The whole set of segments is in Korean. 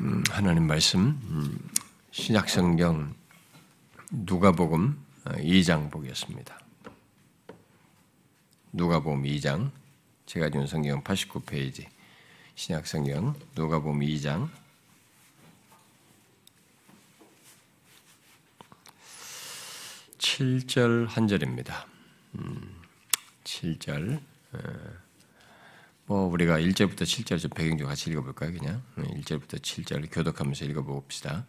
음, 하나님 말씀 음, 신약성경 누가복음 2장 어, 보겠습니다. 누가복음 2장 제가 준 성경 89페이지 신약성경 누가복음 2장 7절1 절입니다. 음, 7절 뭐 우리가 1절부터 7절 좀 배경 좀 같이 읽어볼까요? 그냥 1절부터 7절 교독하면서 읽어봅시다.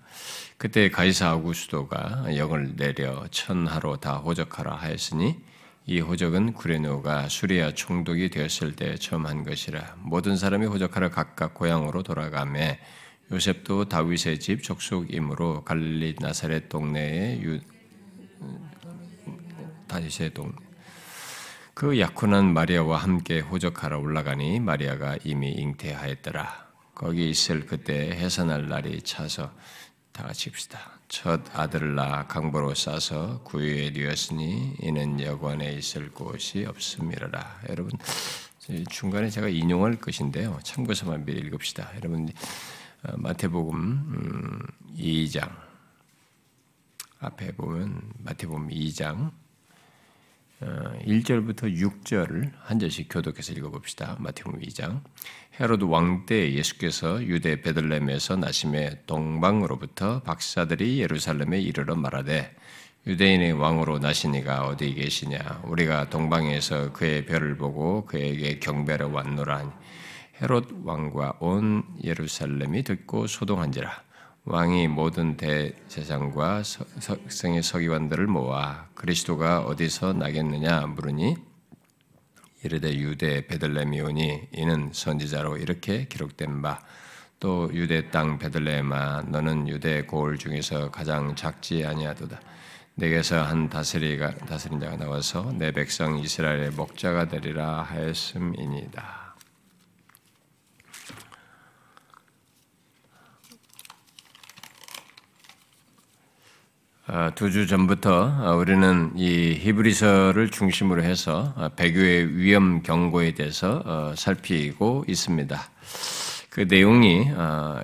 그때 가이사 아구스도가 영을 내려 천하로 다 호적하라 하였으니 이 호적은 구레노가 수리아 총독이 되었을 때 처음 한 것이라 모든 사람이 호적하러 각각 고향으로 돌아가매 요셉도 다윗의 집 족속이므로 갈릴리 나사렛 동네에 유 다윗의 동 그 약혼한 마리아와 함께 호적하러 올라가니 마리아가 이미 잉태하였더라. 거기 있을 그때 해산할 날이 차서 다 같이 읍시다. 첫 아들을 낳아 강보로 싸서 구유에 뉘었으니 이는 여관에 있을 곳이 없음이라 여러분 중간에 제가 인용할 것인데요. 참고서만 미리 읽읍시다. 여러분 어, 마태복음 2장 음, 앞에 보면 마태복음 2장 1절부터 어, 6절을 한 절씩 교독해서 읽어봅시다. 마태복음 2장. 헤로드 왕 때 예수께서 유대 베들렘에서 나심에 동방으로부터 박사들이 예루살렘에 이르러 말하되 유대인의 왕으로 나시니가 어디 계시냐 우리가 동방에서 그의 별을 보고 그에게 경배를 왔노라 헤롯 왕과 온 예루살렘이 듣고 소동한지라 왕이 모든 대제사장과 성의 서기관들을 모아 그리스도가 어디서 나겠느냐 물으니 이르되 유대 베들레미오니 이는 선지자로 이렇게 기록된 바 또 유대 땅 베들레헴아 너는 유대 고을 중에서 가장 작지 아니하도다 내게서 한 다스리가 다스린 자가 나와서 내 백성 이스라엘의 목자가 되리라 하였음이니다. 아, 두 주 전부터 아, 우리는 이 히브리서를 중심으로 해서 아, 배교의 위험 경고에 대해서 어, 살피고 있습니다. 그 내용이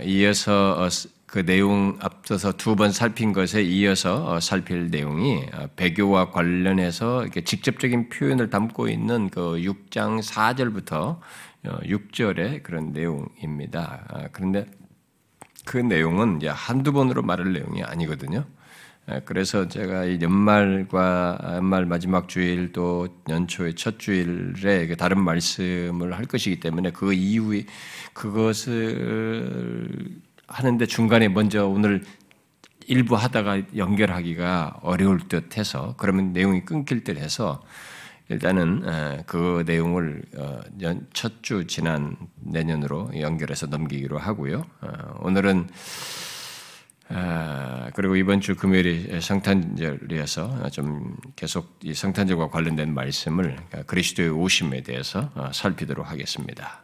이어서 어, 그 내용 앞서서 두 번 살핀 것에 이어서 어, 살필 내용이 배교와 관련해서 직접적인 표현을 담고 있는 그 6장 4절부터 6절의 그런 내용입니다. 그런데 그 내용은 이제 한두 번으로 말할 내용이 아니거든요. 예, 그래서 제가 이 연말과 연말 마지막 주일 또 연초의 첫 주일에 다른 말씀을 할 것이기 때문에 그 이후에 그것을 하는데 중간에 먼저 오늘 일부 하다가 연결하기가 어려울 듯 해서 그러면 내용이 끊길 듯 해서 일단은 예, 그 내용을 어, 첫주 지난 내년으로 연결해서 넘기기로 하고요. 어, 오늘은 아, 그리고 이번 주 금요일이 성탄절이어서 좀 계속 이 성탄절과 관련된 말씀을 그리스도의 오심에 대해서 어, 살피도록 하겠습니다.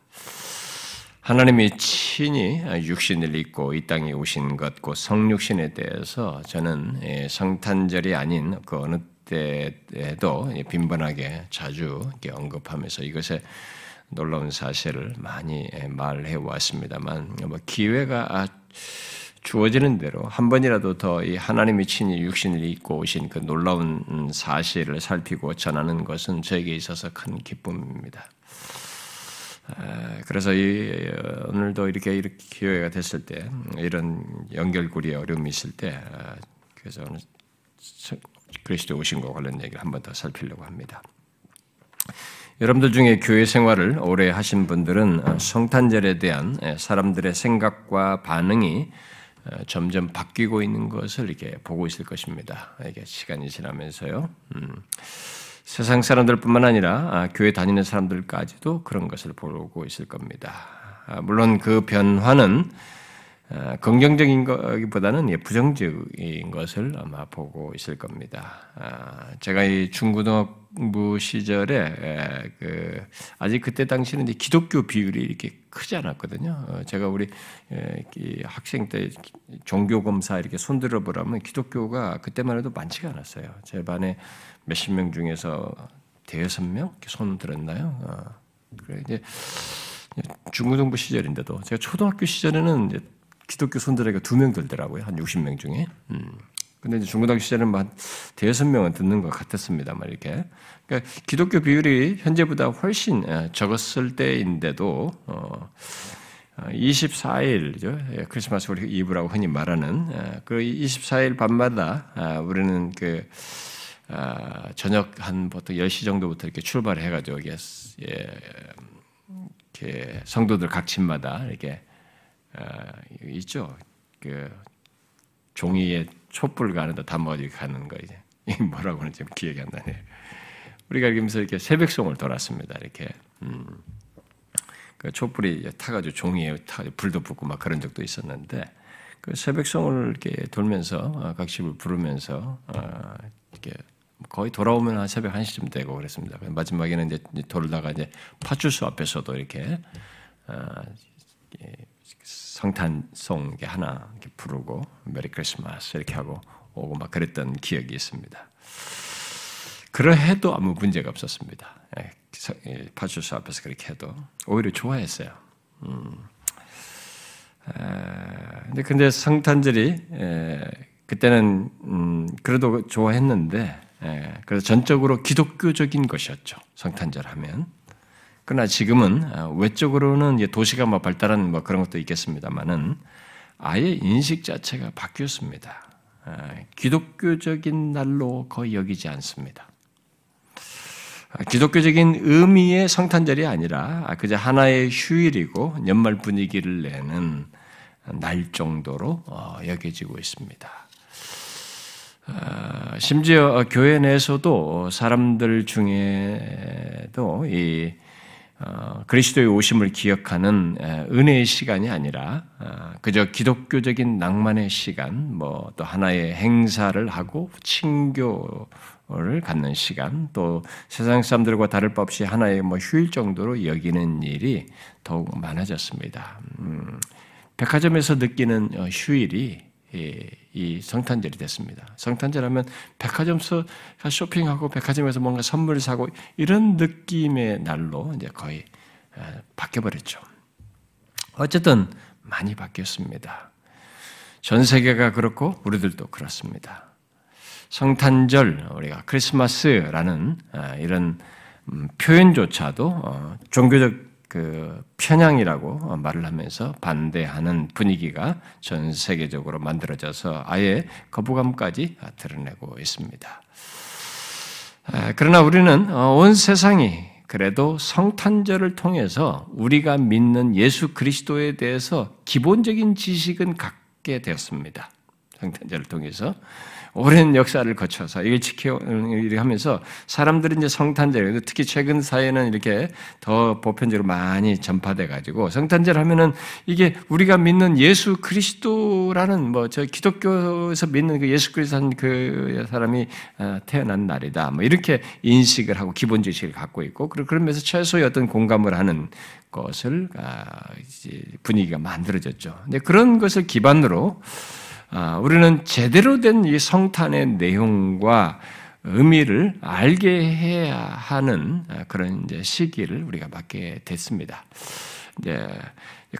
하나님이 친히 육신을 입고 이 땅에 오신 것, 곧 성육신에 대해서 저는 예, 성탄절이 아닌 그 어느 때에도 빈번하게 자주 언급하면서 이것에 놀라운 사실을 많이 예, 말해 왔습니다만 뭐 기회가 주어지는 대로 한 번이라도 더 이 하나님의 친히 육신을 입고 오신 그 놀라운 사실을 살피고 전하는 것은 저에게 있어서 큰 기쁨입니다. 그래서 이 오늘도 이렇게 이렇게 기회가 됐을 때 이런 연결고리에 어려움이 있을 때 그래서 오늘 그리스도 오신 것 관련 얘기를 한 번 더 살피려고 합니다. 여러분들 중에 교회 생활을 오래 하신 분들은 성탄절에 대한 사람들의 생각과 반응이 어, 점점 바뀌고 있는 것을 이렇게 보고 있을 것입니다. 이게 시간이 지나면서요. 음, 세상 사람들뿐만 아니라 아, 교회 다니는 사람들까지도 그런 것을 보고 있을 겁니다. 아, 물론 그 변화는 아, 긍정적인 것보다는 부정적인 것을 아마 보고 있을 겁니다. 제가 이 중고등부 시절에 그 아직 그때 당시는 기독교 비율이 이렇게 크지 않았거든요. 어, 제가 우리 학생 때 종교 검사 이렇게 손들어 보라면 기독교가 그때만 해도 많지가 않았어요. 제 반에 몇십 명 중에서 대여섯 명 손 들었나요? 어, 그래 이제 중고등부 시절인데도 제가 초등학교 시절에는 이제 기독교 손들에게 두 명 들더라고요. 한 60명 중에. 음. 근데 이제 중고등학교 시절은 한 대여섯 명은 듣는 것 같았습니다만 이렇게. 그러니까 기독교 비율이 현재보다 훨씬 예, 적었을 때인데도 어, 24일이죠. 예, 크리스마스 우리 이브라고 흔히 말하는 예, 그 24일 밤마다 아, 우리는 그 아, 저녁 한 보통 10시 정도부터 이렇게 출발을 해가지고 이게 이렇게 성도들 각 집마다 이렇게 아, 있죠. 그 종이에 촛불 가는데 담아가지고 가는 거 이제 뭐라고 하는지 기억이 안 나네. 우리가 이러면서 이렇게 새벽송을 돌았습니다. 이렇게. 음. 그 촛불이 타가지고 종이에 타가지고 불도 붙고 막 그런 적도 있었는데 그 새벽송을 이렇게 돌면서 어, 각 집을 부르면서 어, 이렇게 거의 돌아오면 한 새벽 1시쯤 되고 그랬습니다. 마지막에는 이제 돌다가 이제 파출소 앞에서도 이렇게 어, 성탄송 하나 이렇게 부르고 메리 크리스마스 이렇게 하고 오고 막 그랬던 기억이 있습니다. 그러해도 아무 문제가 없었습니다. 예, 파출소 앞에서 그렇게 해도 오히려 좋아했어요. 음. 근데 근데 성탄절이 그때는 음, 그래도 좋아했는데 그래서 전적으로 기독교적인 것이었죠. 성탄절 하면. 그러나 지금은 어, 외적으로는 도시가 뭐 발달한 뭐 그런 것도 있겠습니다만은 아예 인식 자체가 바뀌었습니다. 기독교적인 날로 거의 여기지 않습니다. 기독교적인 의미의 성탄절이 아니라 그저 하나의 휴일이고 연말 분위기를 내는 날 정도로 어, 여겨지고 있습니다. 어, 심지어 교회 내에서도 사람들 중에도 이 어, 그리스도의 오심을 기억하는 은혜의 시간이 아니라 그저 기독교적인 낭만의 시간, 뭐 또 하나의 행사를 하고 친교 를 갖는 시간, 또 세상 사람들과 다를 바 없이 하나의 뭐 휴일 정도로 여기는 일이 더욱 많아졌습니다. 음, 백화점에서 느끼는 어, 휴일이 이 성탄절이 됐습니다. 성탄절 하면 백화점에서 쇼핑하고 백화점에서 뭔가 선물 사고 이런 느낌의 날로 이제 거의 바뀌어버렸죠. 어쨌든 많이 바뀌었습니다. 전 세계가 그렇고 우리들도 그렇습니다. 성탄절, 우리가 크리스마스라는 아, 이런 음, 표현조차도 어, 종교적 그 편향이라고 말을 하면서 반대하는 분위기가 전 세계적으로 만들어져서 아예 거부감까지 드러내고 있습니다. 아, 그러나 우리는 어, 온 세상이 그래도 성탄절을 통해서 우리가 믿는 예수 그리스도에 대해서 기본적인 지식은 갖게 되었습니다. 성탄절을 통해서 오랜 역사를 거쳐서 이걸 지켜 이렇게 하면서 사람들이 이제 성탄절 특히 최근 사회는 이렇게 더 보편적으로 많이 전파돼 가지고 성탄절 하면은 이게 우리가 믿는 예수 그리스도라는 뭐 저 기독교에서 믿는 그 예수 그리스도 그 사람이 어, 태어난 날이다. 뭐 이렇게 인식을 하고 기본 지식을 갖고 있고 그러면서 최소의 어떤 공감을 하는 것을 아, 분위기가 만들어졌죠. 근데 그런 것을 기반으로 아, 우리는 제대로 된 이 성탄의 내용과 의미를 알게 해야 하는 그런 이제 시기를 우리가 맞게 됐습니다. 이제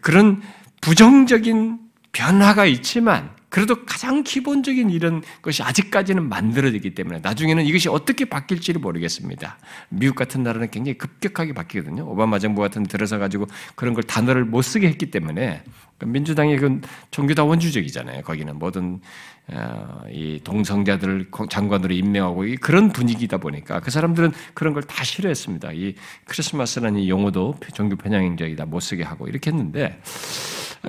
그런 부정적인 변화가 있지만 그래도 가장 기본적인 이런 것이 아직까지는 만들어지기 때문에 나중에는 이것이 어떻게 바뀔지를 모르겠습니다. 미국 같은 나라는 굉장히 급격하게 바뀌거든요. 오바마 정부 같은 데 들어서 가지고 그런 걸 단어를 못 쓰게 했기 때문에 민주당의 그 종교 다 원주적이잖아요. 거기는 모든 어, 이 동성자들을 장관으로 임명하고 그런 분위기다 보니까 그 사람들은 그런 걸 다 싫어했습니다. 이 크리스마스라는 이 용어도 종교 편향적이다 못 쓰게 하고 이렇게 했는데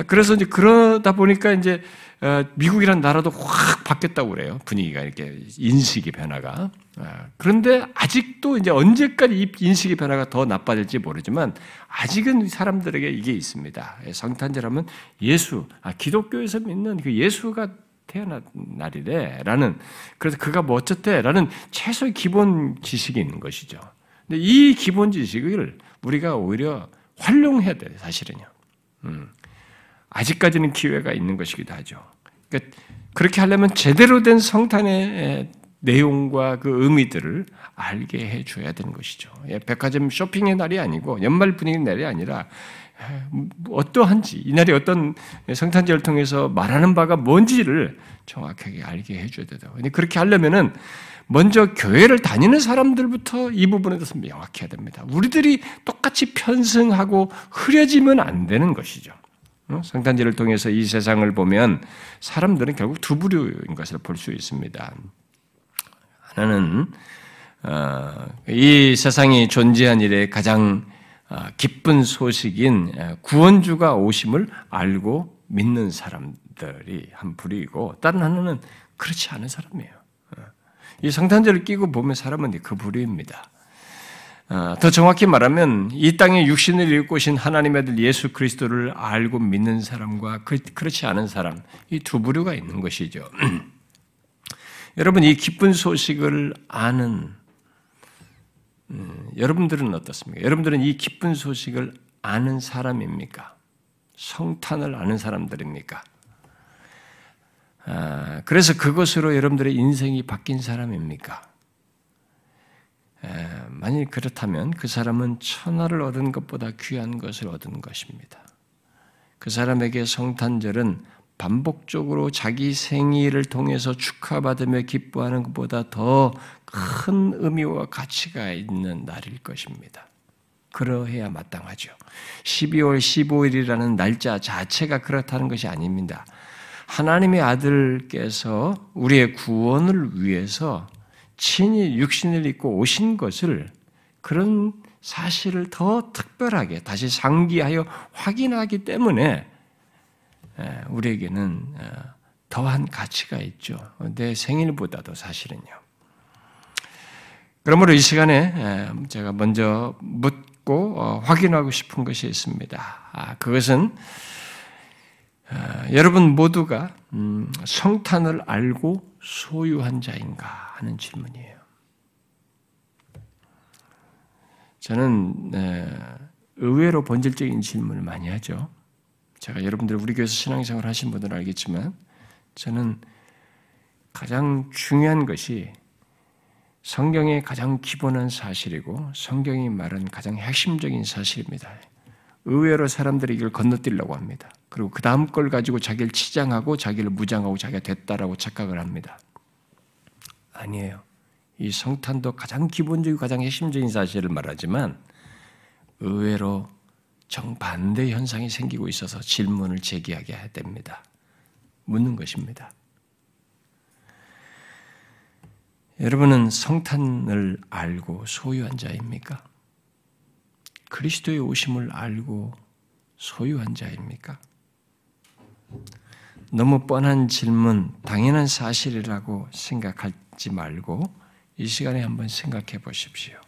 그래서 이제 그러다 보니까 이제 어, 미국이란 나라도 확 바뀌었다고 그래요. 분위기가 이렇게 인식의 변화가. 어, 그런데 아직도 이제 언제까지 이 인식의 변화가 더 나빠질지 모르지만 아직은 사람들에게 이게 있습니다. 성탄절하면 예수, 아, 기독교에서 믿는 그 예수가 태어난 날이래라는 그래서 그가 뭐 어쨌대라는 최소의 기본 지식이 있는 것이죠. 근데 이 기본 지식을 우리가 오히려 활용해야 돼요, 사실은요. 음. 아직까지는 기회가 있는 것이기도 하죠. 그러니까 그렇게 하려면 제대로 된 성탄의 내용과 그 의미들을 알게 해줘야 되는 것이죠. 예, 백화점 쇼핑의 날이 아니고 연말 분위기 날이 아니라 어떠한지 이날이 어떤 성탄절을 통해서 말하는 바가 뭔지를 정확하게 알게 해줘야 되다. 근데 그렇게 하려면은 먼저 교회를 다니는 사람들부터 이 부분에 대해서 명확해야 됩니다. 우리들이 똑같이 편승하고 흐려지면 안 되는 것이죠. 어? 성탄절을 통해서 이 세상을 보면 사람들은 결국 두 부류인 것을 볼 수 있습니다. 하나는 어, 이 세상이 존재한 일에 가장 어, 기쁜 소식인 구원주가 오심을 알고 믿는 사람들이 한 부류이고 다른 하나는 그렇지 않은 사람이에요. 이 성탄절을 끼고 보면 사람은 그 부류입니다. 더 정확히 말하면 이 땅에 육신을 입고 오신 하나님의 아들 예수 그리스도를 알고 믿는 사람과 그, 그렇지 않은 사람 이 두 부류가 있는 것이죠. 여러분 이 기쁜 소식을 아는 음, 여러분들은 어떻습니까? 여러분들은 이 기쁜 소식을 아는 사람입니까? 성탄을 아는 사람들입니까? 아, 그래서 그것으로 여러분들의 인생이 바뀐 사람입니까? 에, 만일 그렇다면 그 사람은 천하를 얻은 것보다 귀한 것을 얻은 것입니다. 그 사람에게 성탄절은 반복적으로 자기 생일을 통해서 축하받으며 기뻐하는 것보다 더 큰 의미와 가치가 있는 날일 것입니다. 그러해야 마땅하죠. 12월 15일이라는 날짜 자체가 그렇다는 것이 아닙니다. 하나님의 아들께서 우리의 구원을 위해서 친히 육신을 입고 오신 것을 그런 사실을 더 특별하게 다시 상기하여 확인하기 때문에 우리에게는 어, 더한 가치가 있죠. 내 생일보다도 사실은요. 그러므로 이 시간에 제가 먼저 묻고 어, 확인하고 싶은 것이 있습니다. 아, 그것은 어, 여러분 모두가 음, 성탄을 알고 소유한 자인가 하는 질문이에요. 저는 의외로 본질적인 질문을 많이 하죠. 제가 여러분들 우리 교회에서 신앙생활 하신 분들은 알겠지만 저는 가장 중요한 것이 성경의 가장 기본한 사실이고 성경이 말한 가장 핵심적인 사실입니다. 의외로 사람들이 이걸 건너뛰려고 합니다. 그리고 그 다음 걸 가지고 자기를 치장하고 자기를 무장하고 자기가 됐다라고 착각을 합니다. 아니에요. 이 성탄도 가장 기본적이고 가장 핵심적인 사실을 말하지만 의외로 정반대 현상이 생기고 있어서 질문을 제기하게 해야 됩니다. 묻는 것입니다. 여러분은 성탄을 알고 소유한 자입니까? 그리스도의 오심을 알고 소유한 자입니까? 너무 뻔한 질문, 당연한 사실이라고 생각 하지 말고 이 시간에 한번 생각해 보십시오.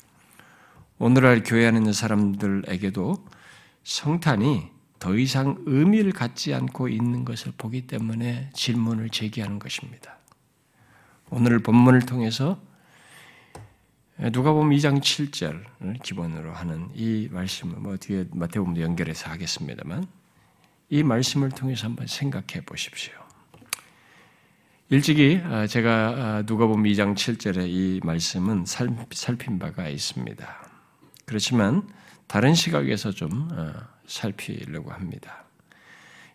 오늘날 교회 안에 있는 사람들에게도 성탄이 더 이상 의미를 갖지 않고 있는 것을 보기 때문에 질문을 제기하는 것입니다. 오늘 본문을 통해서 누가 보면 2장 7절을 기본으로 하는 이 말씀을 뭐 뒤에 마태복음도 연결해서 하겠습니다만 이 말씀을 통해서 한번 생각해 보십시오. 일찍이 아, 제가 아, 누가 보면 2장 7절의 이 말씀은 살핀 바가 있습니다. 그렇지만 다른 시각에서 좀 어, 살피려고 합니다.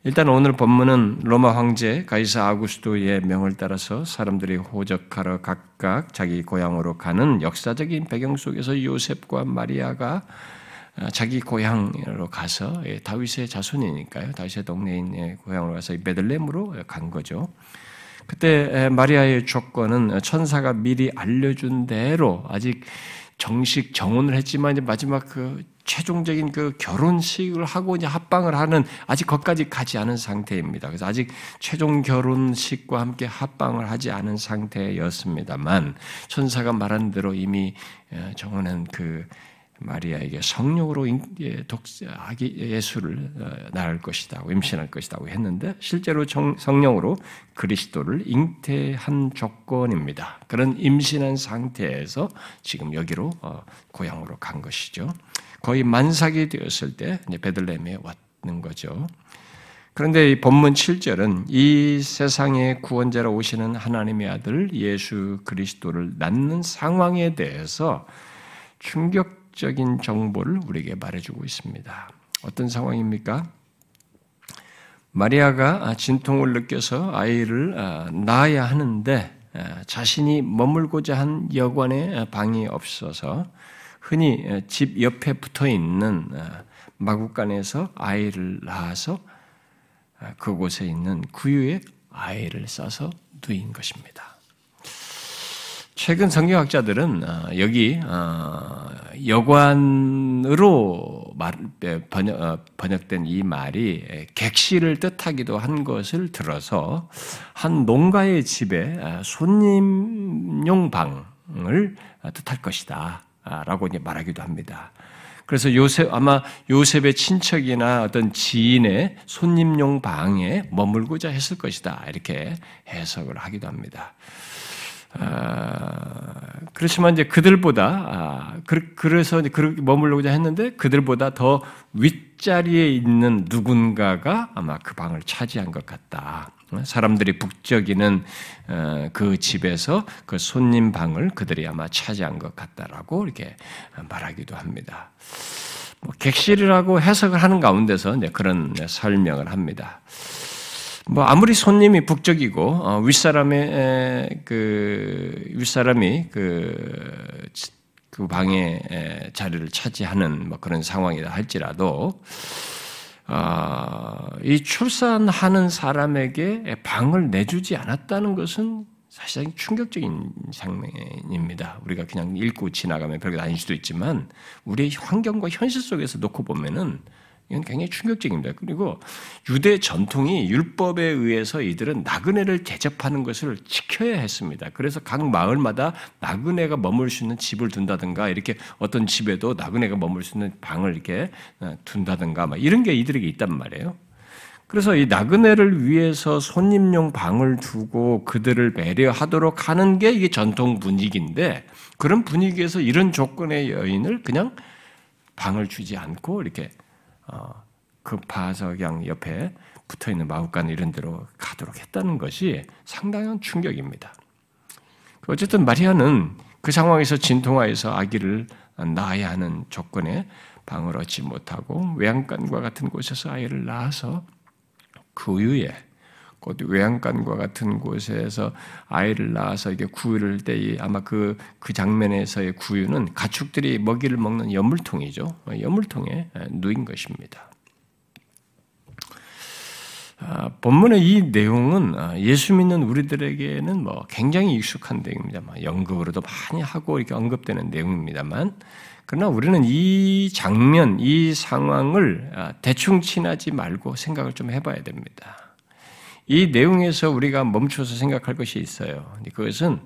일단 오늘 본문은 로마 황제 가이사 아구스토의 명을 따라서 사람들이 호적하러 각각 자기 고향으로 가는 역사적인 배경 속에서 요셉과 마리아가 어, 자기 고향으로 가서 예, 다윗의 자손이니까요. 다윗의 동네인 고향으로 가서 베들렘으로 간 거죠. 그때 마리아의 조건은 천사가 미리 알려준 대로 아직 정식 정혼을 했지만 이제 마지막 그 최종적인 그 결혼식을 하고 이제 합방을 하는 아직 거기까지 가지 않은 상태입니다. 그래서 아직 최종 결혼식과 함께 합방을 하지 않은 상태였습니다만 천사가 말한 대로 이미 어, 정혼한 그 마리아에게 성령으로 예, 아기 예수를 어, 낳을 것이다, 임신할 것이다고 했는데 실제로 성령으로 그리스도를 잉태한 조건입니다. 그런 임신한 상태에서 지금 여기로 어, 고향으로 간 것이죠. 거의 만삭이 되었을 때 베들레헴에 왔는 거죠. 그런데 이 본문 7절은 이 세상의 구원자로 오시는 하나님의 아들 예수 그리스도를 낳는 상황에 대해서 충격 적인 정보를 우리에게 말해주고 있습니다. 어떤 상황입니까? 마리아가 진통을 느껴서 아이를 아, 낳아야 하는데 아, 자신이 머물고자 한 여관에 방이 없어서 흔히 집 옆에 붙어 있는 아, 마국간에서 아이를 낳아서 그곳에 있는 구유에 아이를 싸서 누인 것입니다. 최근 성경학자들은 어, 여기 어, 여관으로 어, 번역 된 이 말이 객실을 뜻하기도 한 것을 들어서 한 농가의 집에 손님용 방을 뜻할 것이다. 라고 말하기도 합니다. 그래서 요셉, 아마 요셉의 친척이나 어떤 지인의 손님용 방에 머물고자 했을 것이다. 이렇게 해석을 하기도 합니다. 아, 그렇지만 이제 그들보다 아, 그래서 그렇게 머물고자 했는데 그들보다 더 윗자리에 있는 누군가가 아마 그 방을 차지한 것 같다. 사람들이 북적이는 어, 그 집에서 그 손님 방을 그들이 아마 차지한 것 같다라고 이렇게 말하기도 합니다. 뭐 객실이라고 해석을 하는 가운데서 그런 설명을 합니다. 뭐 아무리 손님이 북적이고 어, 윗사람의 그 윗사람이 그, 그 방에 자리를 차지하는 뭐 그런 상황이다 할지라도 어, 이 출산하는 사람에게 방을 내주지 않았다는 것은 사실상 충격적인 장면입니다. 우리가 그냥 읽고 지나가면 별게 아닐 수도 있지만 우리의 환경과 현실 속에서 놓고 보면은 이건 굉장히 충격적입니다. 그리고 유대 전통이 율법에 의해서 이들은 나그네를 대접하는 것을 지켜야 했습니다. 그래서 각 마을마다 나그네가 머물 수 있는 집을 둔다든가 이렇게 어떤 집에도 나그네가 머물 수 있는 방을 이렇게 어, 둔다든가 막 이런 게 이들에게 있단 말이에요. 그래서 이 나그네를 위해서 손님용 방을 두고 그들을 배려하도록 하는 게 이게 전통 분위기인데 그런 분위기에서 이런 조건의 여인을 그냥 방을 주지 않고 이렇게 어, 그 옆에 붙어 있는 마국간 이런 데로 가도록 했다는 것이 상당한 충격입니다. 어쨌든 마리아는 그 상황에서 진통하여서 아기를 낳아야 하는 조건에 방을 얻지 못하고 외양간과 같은 곳에서 아이를 낳아서 그 후에 곧 외양간과 같은 곳에서 아이를 낳아서 이게 구유를 때 아마 그, 그 장면에서의 구유는 가축들이 먹이를 먹는 연물통이죠. 연물통에 누인 것입니다. 아, 본문의 이 내용은 아, 예수 믿는 우리들에게는 뭐 굉장히 익숙한 내용입니다. 뭐 연극으로도 많이 하고 이렇게 언급되는 내용입니다만, 그러나 우리는 이 장면, 이 상황을 아, 대충 친하지 말고 생각을 좀 해봐야 됩니다. 이 내용에서 우리가 멈춰서 생각할 것이 있어요. 그것은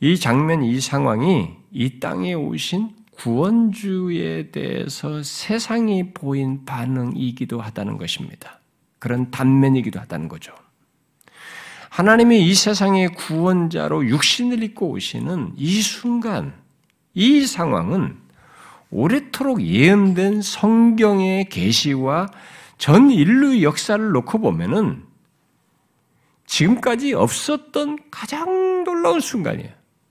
이 장면, 이 상황이 이 땅에 오신 구원주에 대해서 세상이 보인 반응이기도 하다는 것입니다. 그런 단면이기도 하다는 거죠. 하나님이 이 세상의 구원자로 육신을 입고 오시는 이 순간, 이 상황은 오래도록 예언된 성경의 계시와 전 인류 역사를 놓고 보면은 지금까지 없었던 가장 놀라운 순간이에요.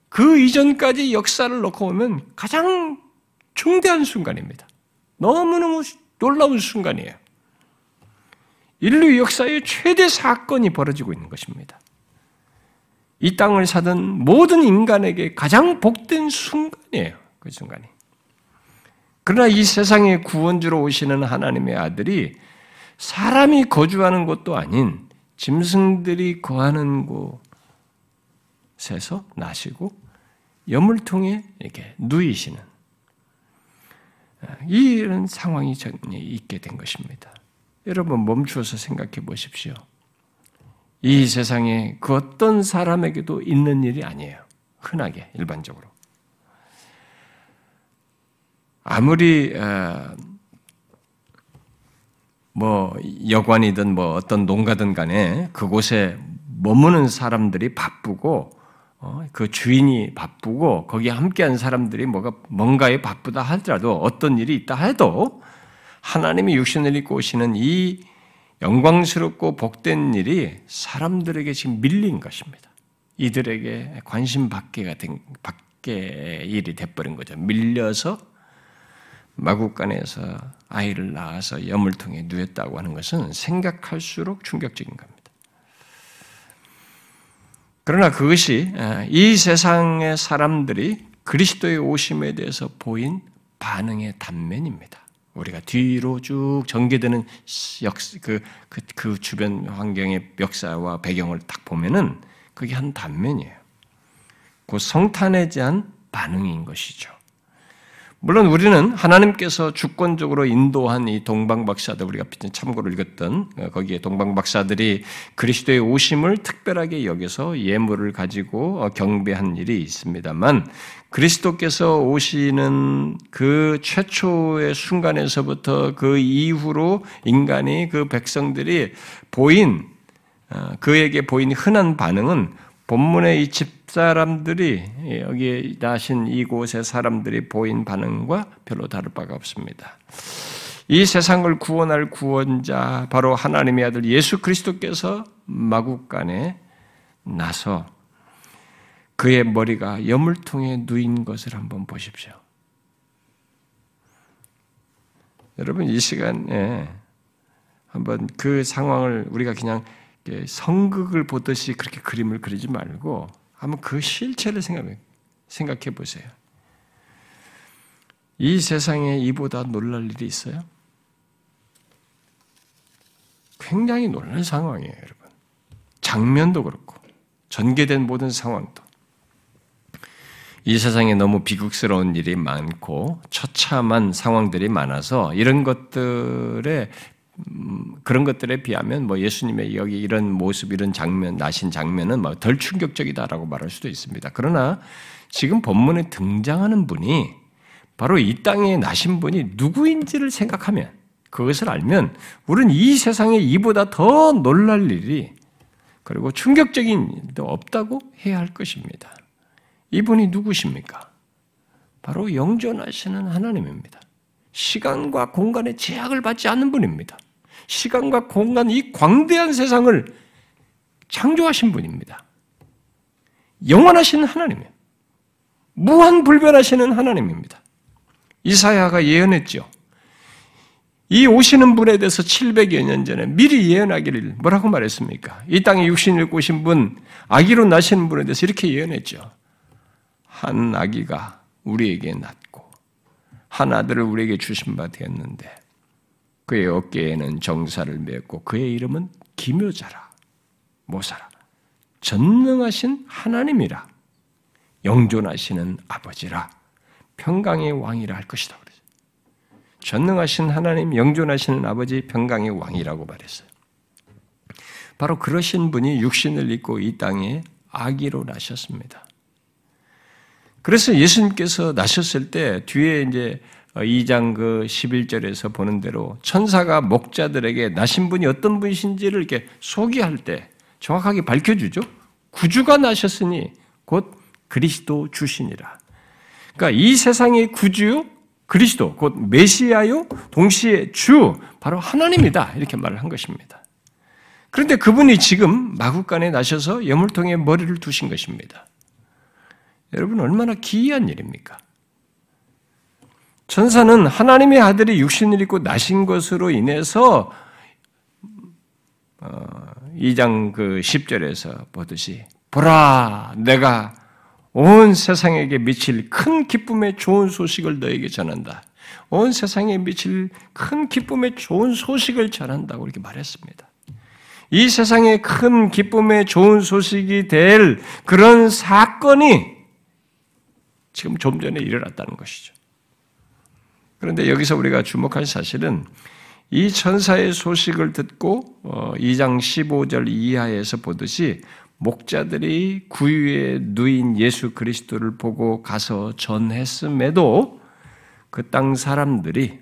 그 이전까지 역사를 놓고 보면 가장 중대한 순간입니다. 너무너무 놀라운 순간이에요. 인류 역사의 최대 사건이 벌어지고 있는 것입니다. 이 땅을 사던 모든 인간에게 가장 복된 순간이에요. 그 순간이. 그러나 이 세상의 구원주로 오시는 하나님의 아들이 사람이 거주하는 곳도 아닌 짐승들이 거하는 곳에서 나시고 여물통에 이렇게 누이시는 이런 상황이 있게 된 것입니다. 여러분 멈추어서 생각해 보십시오. 이 세상에 그 어떤 사람에게도 있는 일이 아니에요. 흔하게 일반적으로. 아무리 어, 뭐 여관이든 뭐 어떤 농가든 간에 그곳에 머무는 사람들이 바쁘고 어, 그 주인이 바쁘고 거기에 함께한 사람들이 뭐가 뭔가에 바쁘다 하더라도 어떤 일이 있다 해도 하나님이 육신을 입고 오시는 이 영광스럽고 복된 일이 사람들에게 지금 밀린 것입니다. 이들에게 관심 받게가 된 받게 일이 돼버린 거죠. 밀려서 마국간에서 아이를 낳아서 여물통에 누였다고 하는 것은 생각할수록 충격적인 겁니다. 그러나 그것이 이 세상의 사람들이 그리스도의 오심에 대해서 보인 반응의 단면입니다. 우리가 뒤로 쭉 전개되는 역, 그, 그, 그 주변 환경의 역사와 배경을 딱 보면은 그게 한 단면이에요. 그 성탄에 대한 반응인 것이죠. 물론 우리는 하나님께서 주권적으로 인도한 이 동방박사들 우리가 참고로 읽었던 어, 거기에 동방박사들이 그리스도의 오심을 특별하게 여기서 예물을 가지고 어, 경배한 일이 있습니다만 그리스도께서 오시는 그 최초의 순간에서부터 그 이후로 인간이 그 백성들이 보인 어, 그에게 보인 흔한 반응은 본문의 이 집사람들이 여기에 나신 이곳의 사람들이 보인 반응과 별로 다를 바가 없습니다. 이 세상을 구원할 구원자 바로 하나님의 아들 예수 그리스도께서 마국간에 나서 그의 머리가 여물통에 누인 것을 한번 보십시오. 여러분 이 시간에 한번 그 상황을 우리가 그냥 성극을 보듯이 그렇게 그림을 그리지 말고 한번 그 실체를 생각해, 생각해 보세요. 이 세상에 이보다 놀랄 일이 있어요? 굉장히 놀란 상황이에요, 여러분. 장면도 그렇고, 전개된 모든 상황도. 이 세상에 너무 비극스러운 일이 많고, 처참한 상황들이 많아서 이런 것들에 음, 그런 것들에 비하면 뭐 예수님의 여기 이런 모습, 이런 장면, 나신 장면은 뭐 덜 충격적이다라고 말할 수도 있습니다. 그러나 지금 본문에 등장하는 분이 바로 이 땅에 나신 분이 누구인지를 생각하면 그것을 알면 우리는 이 세상에 이보다 더 놀랄 일이 그리고 충격적인 일도 없다고 해야 할 것입니다. 이분이 누구십니까? 바로 영존하시는 하나님입니다. 시간과 공간의 제약을 받지 않는 분입니다. 시간과 공간 이 광대한 세상을 창조하신 분입니다. 영원하신 하나님이에요. 무한 불변하시는 하나님입니다. 이사야가 예언했죠. 이 오시는 분에 대해서 700여 년 전에 미리 예언하기를 뭐라고 말했습니까? 이 땅에 육신을 꼬신 분, 아기로 나시는 분에 대해서 이렇게 예언했죠. 한 아기가 우리에게 낳고 한 아들을 우리에게 주신 바 되었는데 그의 어깨에는 정사를 맺고 그의 이름은 기묘자라 모사라 전능하신 하나님이라 영존하시는 아버지라 평강의 왕이라 할 것이다 그러죠. 전능하신 하나님 영존하시는 아버지 평강의 왕이라고 말했어요. 바로 그러신 분이 육신을 입고 이 땅에 아기로 나셨습니다. 그래서 예수님께서 나셨을 때 뒤에 이제 2장 그 11절에서 보는 대로 천사가 목자들에게 나신 분이 어떤 분이신지를 이렇게 소개할 때 정확하게 밝혀주죠. 구주가 나셨으니 곧 그리스도 주신이라. 그러니까 이 세상의 구주 그리스도 곧 메시아요 동시에 주 바로 하나님이다 이렇게 말을 한 것입니다. 그런데 그분이 지금 마국간에 나셔서 여물통에 머리를 두신 것입니다. 여러분 얼마나 기이한 일입니까? 천사는 하나님의 아들이 육신을 입고 나신 것으로 인해서 2장 어, 그 10절에서 보듯이 보라 내가 온 세상에게 미칠 큰 기쁨의 좋은 소식을 너에게 전한다. 온 세상에 미칠 큰 기쁨의 좋은 소식을 전한다고 이렇게 말했습니다. 이 세상에 큰 기쁨의 좋은 소식이 될 그런 사건이 지금 좀 전에 일어났다는 것이죠. 그런데 여기서 우리가 주목할 사실은 이 천사의 소식을 듣고 2장 어, 15절 이하에서 보듯이 목자들이 구유에 누인 예수 그리스도를 보고 가서 전했음에도 그 땅 사람들이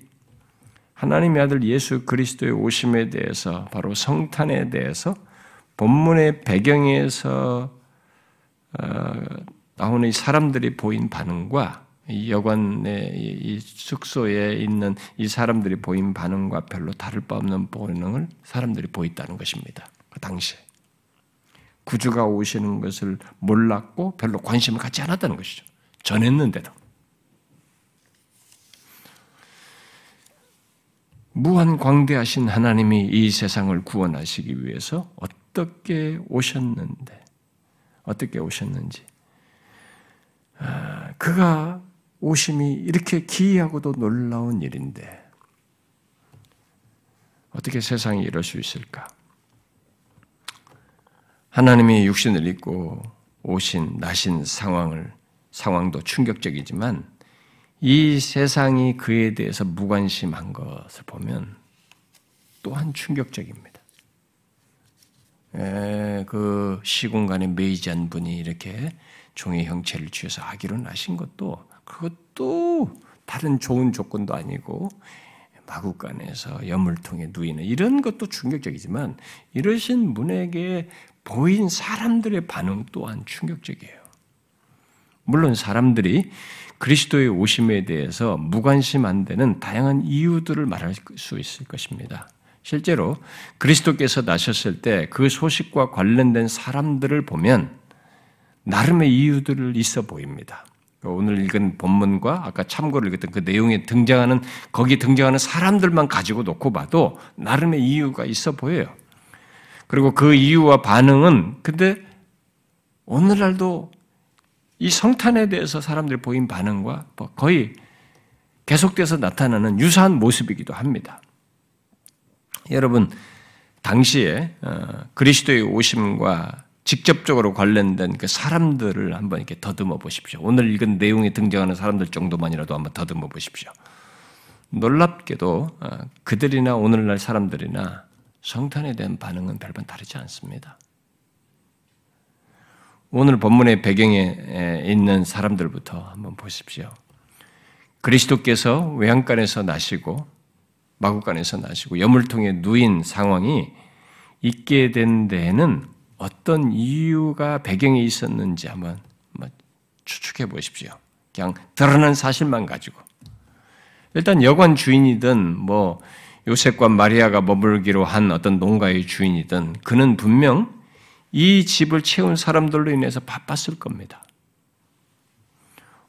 하나님의 아들 예수 그리스도의 오심에 대해서 바로 성탄에 대해서 본문의 배경에서 어, 나오는 이 사람들이 보인 반응과 이 여관의 이 숙소에 있는 이 사람들이 보인 반응과 별로 다를 바 없는 반응을 사람들이 보였다는 것입니다. 그 당시에 구주가 오시는 것을 몰랐고 별로 관심을 갖지 않았다는 것이죠. 전했는데도. 무한 광대하신 하나님이 이 세상을 구원하시기 위해서 어떻게 오셨는데, 어떻게 오셨는지, 아, 그가 오심이 이렇게 기이하고도 놀라운 일인데, 어떻게 세상이 이럴 수 있을까? 하나님이 육신을 입고 오신, 나신 상황을, 상황도 충격적이지만, 이 세상이 그에 대해서 무관심한 것을 보면 또한 충격적입니다. 에, 그 시공간에 매이지 분이 이렇게 종의 형체를 취해서 아기로 나신 것도 그것도 다른 좋은 조건도 아니고 마국간에서 여물통에 누이는 이런 것도 충격적이지만 이러신 분에게 보인 사람들의 반응 또한 충격적이에요. 물론 사람들이 그리스도의 오심에 대해서 무관심 안 되는 다양한 이유들을 말할 수 있을 것입니다. 실제로 그리스도께서 나셨을 때 그 소식과 관련된 사람들을 보면 나름의 이유들을 있어 보입니다. 오늘 읽은 본문과 아까 참고를 읽었던 그 내용에 등장하는 거기 등장하는 사람들만 가지고 놓고 봐도 나름의 이유가 있어 보여요. 그리고 그 이유와 반응은 근데 오늘날도 이 성탄에 대해서 사람들이 보인 반응과 뭐 거의 계속돼서 나타나는 유사한 모습이기도 합니다. 여러분, 당시에 어, 그리스도의 오심과 직접적으로 관련된 그 사람들을 한번 이렇게 더듬어 보십시오. 오늘 읽은 내용에 등장하는 사람들 정도만이라도 한번 더듬어 보십시오. 놀랍게도 어, 그들이나 오늘날 사람들이나 성탄에 대한 반응은 별반 다르지 않습니다. 오늘 본문의 배경에 있는 사람들부터 한번 보십시오. 그리스도께서 외양간에서 나시고 마구간에서 나시고 여물통에 누인 상황이 있게 된 데에는 어떤 이유가 배경에 있었는지 한번 추측해 보십시오. 그냥 드러난 사실만 가지고. 일단 여관 주인이든 뭐 요셉과 마리아가 머물기로 한 어떤 농가의 주인이든 그는 분명 이 집을 채운 사람들로 인해서 바빴을 겁니다.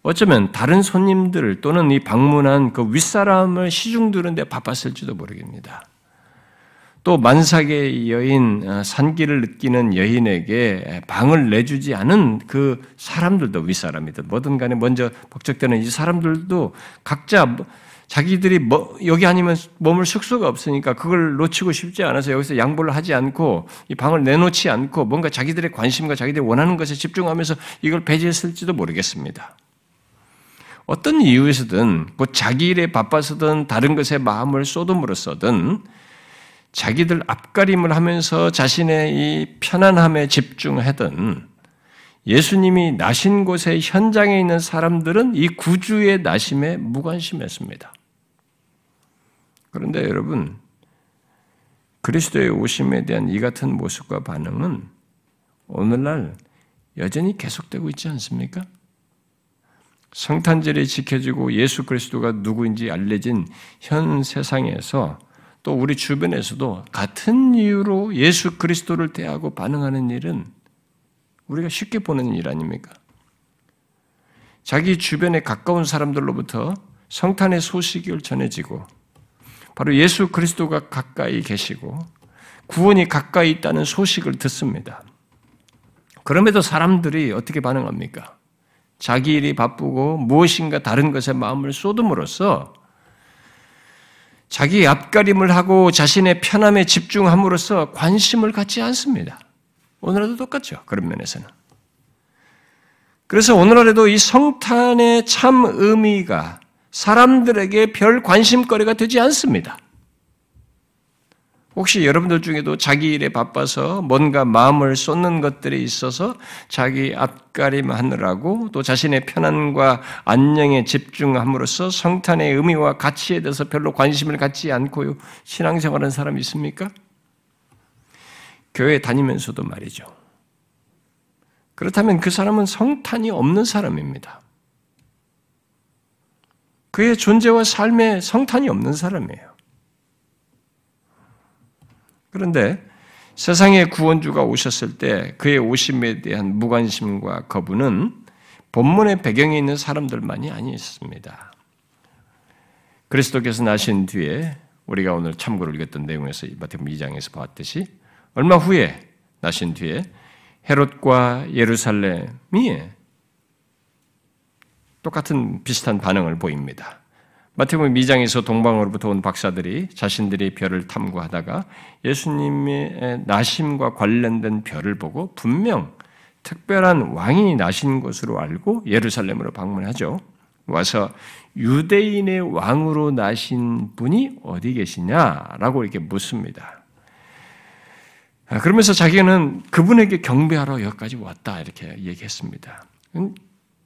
어쩌면 다른 손님들 또는 이 방문한 그 윗사람을 시중 두는데 바빴을지도 모르겠습니다. 또 만삭의 여인, 어, 산기를 느끼는 여인에게 방을 내주지 않은 그 사람들도 윗사람이든 뭐든 간에 먼저 복적되는 이 사람들도 각자 자기들이 뭐, 여기 아니면 머물 숙소가 없으니까 그걸 놓치고 싶지 않아서 여기서 양보를 하지 않고 이 방을 내놓지 않고 뭔가 자기들의 관심과 자기들이 원하는 것에 집중하면서 이걸 배제했을지도 모르겠습니다. 어떤 이유에서든 뭐 자기 일에 바빠서든 다른 것에 마음을 쏟음으로써든 자기들 앞가림을 하면서 자신의 이 편안함에 집중하든 예수님이 나신 곳의 현장에 있는 사람들은 이 구주의 나심에 무관심했습니다. 그런데 여러분, 그리스도의 오심에 대한 이 같은 모습과 반응은 오늘날 여전히 계속되고 있지 않습니까? 성탄절이 지켜지고 예수 그리스도가 누구인지 알려진 현 세상에서 또 우리 주변에서도 같은 이유로 예수 그리스도를 대하고 반응하는 일은 우리가 쉽게 보는 일 아닙니까? 자기 주변에 가까운 사람들로부터 성탄의 소식을 전해지고 바로 예수 그리스도가 가까이 계시고 구원이 가까이 있다는 소식을 듣습니다. 그럼에도 사람들이 어떻게 반응합니까? 자기 일이 바쁘고 무엇인가 다른 것에 마음을 쏟음으로써 자기 앞가림을 하고 자신의 편함에 집중함으로써 관심을 갖지 않습니다. 오늘날도 똑같죠. 그런 면에서는. 그래서 오늘날에도 이 성탄의 참 의미가 사람들에게 별 관심거리가 되지 않습니다. 혹시 여러분들 중에도 자기 일에 바빠서 뭔가 마음을 쏟는 것들에 있어서 자기 앞가림 하느라고 또 자신의 편안과 안녕에 집중함으로써 성탄의 의미와 가치에 대해서 별로 관심을 갖지 않고 신앙생활하는 사람이 있습니까? 교회 다니면서도 말이죠. 그렇다면 그 사람은 성탄이 없는 사람입니다. 그의 존재와 삶에 성탄이 없는 사람이에요. 그런데 세상의 구원주가 오셨을 때 그의 오심에 대한 무관심과 거부는 본문의 배경에 있는 사람들만이 아니었습니다. 그리스도께서 나신 뒤에 우리가 오늘 참고로 읽었던 내용에서 마태복음 2장에서 봤듯이 얼마 후에 나신 뒤에 헤롯과 예루살렘이 똑같은 비슷한 반응을 보입니다. 마태복음 2장에서 동방으로부터 온 박사들이 자신들이 별을 탐구하다가 예수님의 나심과 관련된 별을 보고 분명 특별한 왕이 나신 것으로 알고 예루살렘으로 방문하죠. 와서 유대인의 왕으로 나신 분이 어디 계시냐라고 이렇게 묻습니다. 아, 그러면서 자기는 그분에게 경배하러 여기까지 왔다 이렇게 얘기했습니다.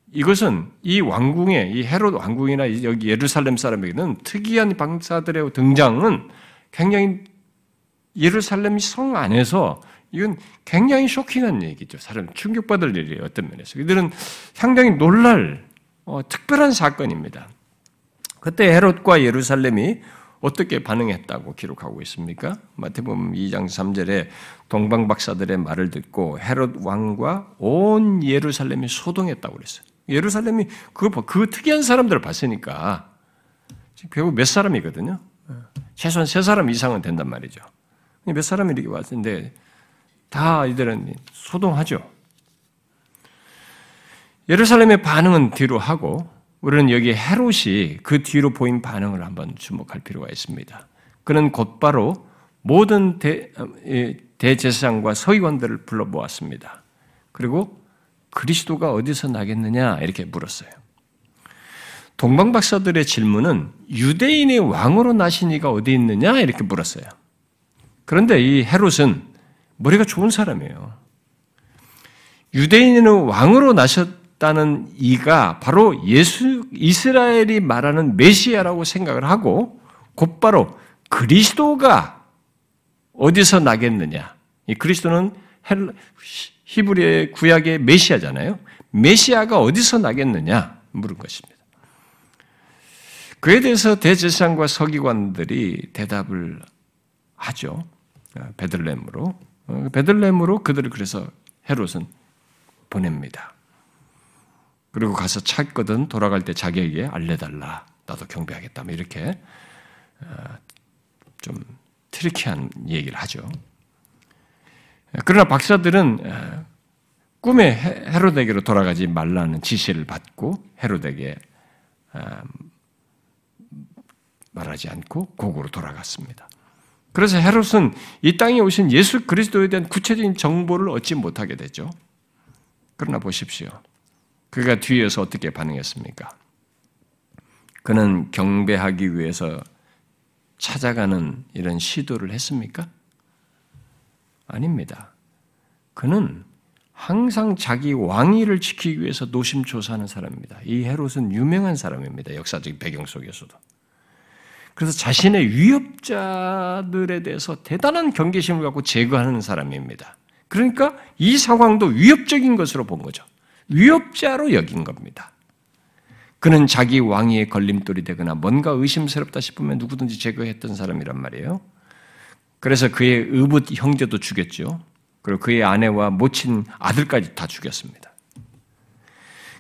음, 이것은 이 왕궁의 이 헤롯 왕궁이나 여기 예루살렘 사람에게는 특이한 방사들의 등장은 굉장히 예루살렘 성 안에서 이건 굉장히 쇼킹한 얘기죠. 사람 충격받을 일이에요. 어떤 면에서. 이들은 상당히 놀랄 어, 특별한 사건입니다. 그때 헤롯과 예루살렘이 어떻게 반응했다고 기록하고 있습니까? 마태복음 2장 3절에 동방 박사들의 말을 듣고 헤롯 왕과 온 예루살렘이 소동했다고 그랬어요. 예루살렘이 그, 그 특이한 사람들을 봤으니까 결국 몇 사람이거든요. 최소한 세 사람 이상은 된단 말이죠. 몇 사람이 이렇게 왔는데 다 이들은 소동하죠. 예루살렘의 반응은 뒤로 하고 우리는 여기 헤롯이 그 뒤로 보인 반응을 한번 주목할 필요가 있습니다. 그는 곧바로 모든 대, 대제사장과 서기관들을 불러 모았습니다. 그리고 그리스도가 어디서 나겠느냐 이렇게 물었어요. 동방 박사들의 질문은 유대인의 왕으로 나신 이가 어디 있느냐 이렇게 물었어요. 그런데 이 헤롯은 머리가 좋은 사람이에요. 유대인은 왕으로 나셨다는 이가 바로 예수 이스라엘이 말하는 메시아라고 생각을 하고 곧바로 그리스도가 어디서 나겠느냐? 이 그리스도는 히브리의 구약의 메시아잖아요. 메시아가 어디서 나겠느냐 물은 것입니다. 그에 대해서 대제사장과 서기관들이 대답을 하죠. 베들렘으로 어, 베들렘으로 그들을 그래서 헤롯은 보냅니다. 그리고 가서 찾거든 돌아갈 때 자기에게 알려달라. 나도 경배하겠다. 뭐 이렇게 어, 좀 트리키한 얘기를 하죠. 그러나 박사들은 어, 꿈에 헤로데게로 돌아가지 말라는 지시를 받고 헤로데게 말하지 않고 고국으로 돌아갔습니다. 그래서 헤롯은 이 땅에 오신 예수 그리스도에 대한 구체적인 정보를 얻지 못하게 되죠. 그러나 보십시오. 그가 뒤에서 어떻게 반응했습니까? 그는 경배하기 위해서 찾아가는 이런 시도를 했습니까? 아닙니다. 그는 항상 자기 왕위를 지키기 위해서 노심초사하는 사람입니다. 이 헤롯은 유명한 사람입니다. 역사적 배경 속에서도. 그래서 자신의 위협자들에 대해서 대단한 경계심을 갖고 제거하는 사람입니다. 그러니까 이 상황도 위협적인 것으로 본 거죠. 위협자로 여긴 겁니다. 그는 자기 왕위의 걸림돌이 되거나 뭔가 의심스럽다 싶으면 누구든지 제거했던 사람이란 말이에요. 그래서 그의 의붓 형제도 죽였죠. 그리고 그의 아내와 모친 아들까지 다 죽였습니다.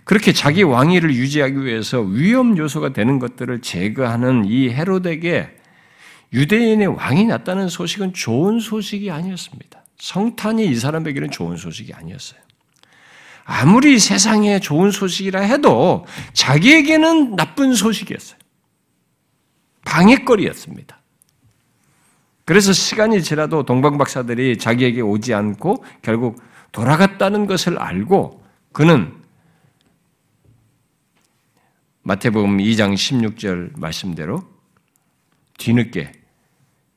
그렇게 자기 왕위를 유지하기 위해서 위험 요소가 되는 것들을 제거하는 이 헤롯에게 유대인의 왕이 났다는 소식은 좋은 소식이 아니었습니다. 성탄이 이 사람에게는 좋은 소식이 아니었어요. 아무리 세상에 좋은 소식이라 해도 자기에게는 나쁜 소식이었어요. 방해거리였습니다. 그래서 시간이 지나도 동방박사들이 자기에게 오지 않고 결국 돌아갔다는 것을 알고 그는 마태복음 2장 16절 말씀대로 뒤늦게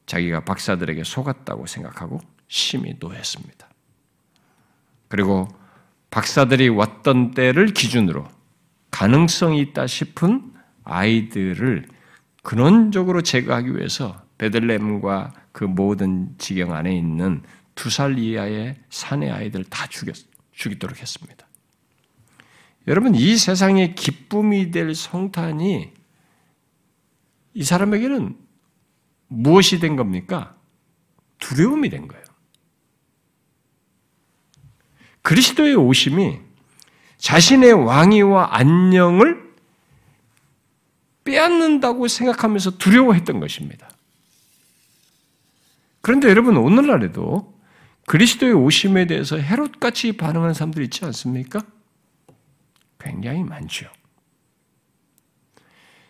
자기가 박사들에게 속았다고 생각하고 심히 노했습니다. 그리고 박사들이 왔던 때를 기준으로 가능성이 있다 싶은 아이들을 근원적으로 제거하기 위해서 베들렘과 그 모든 지경 안에 있는 두 살 이하의 사내 아이들 다 죽였, 죽이도록 했습니다. 여러분, 이 세상의 기쁨이 될 성탄이 이 사람에게는 무엇이 된 겁니까? 두려움이 된 거예요. 그리스도의 오심이 자신의 왕위와 안녕을 빼앗는다고 생각하면서 두려워했던 것입니다. 그런데 여러분 오늘날에도 그리스도의 오심에 대해서 헤롯같이 반응하는 사람들 있지 않습니까? 굉장히 많죠.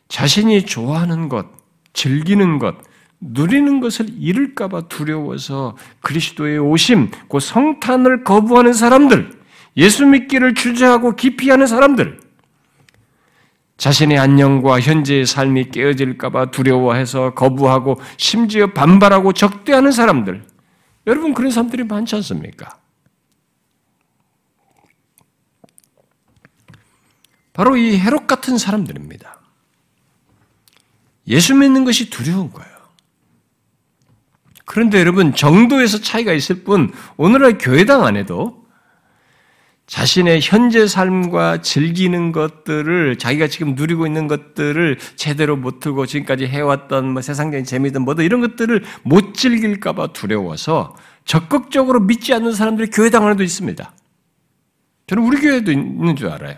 자신이 좋아하는 것, 즐기는 것, 누리는 것을 잃을까봐 두려워서 그리스도의 오심, 그 성탄을 거부하는 사람들, 예수 믿기를 주저하고 기피하는 사람들, 자신의 안녕과 현재의 삶이 깨어질까봐 두려워해서 거부하고 심지어 반발하고 적대하는 사람들, 여러분 그런 사람들이 많지 않습니까? 바로 이 해롭 같은 사람들입니다. 예수 믿는 것이 두려운 거예요. 그런데 여러분 정도에서 차이가 있을 뿐 오늘날 교회당 안에도 자신의 현재 삶과 즐기는 것들을 자기가 지금 누리고 있는 것들을 제대로 못 들고 지금까지 해왔던 뭐 세상적인 재미든 뭐든 이런 것들을 못 즐길까봐 두려워서 적극적으로 믿지 않는 사람들이 교회당 안에도 있습니다. 저는 우리 교회도 있는 줄 알아요.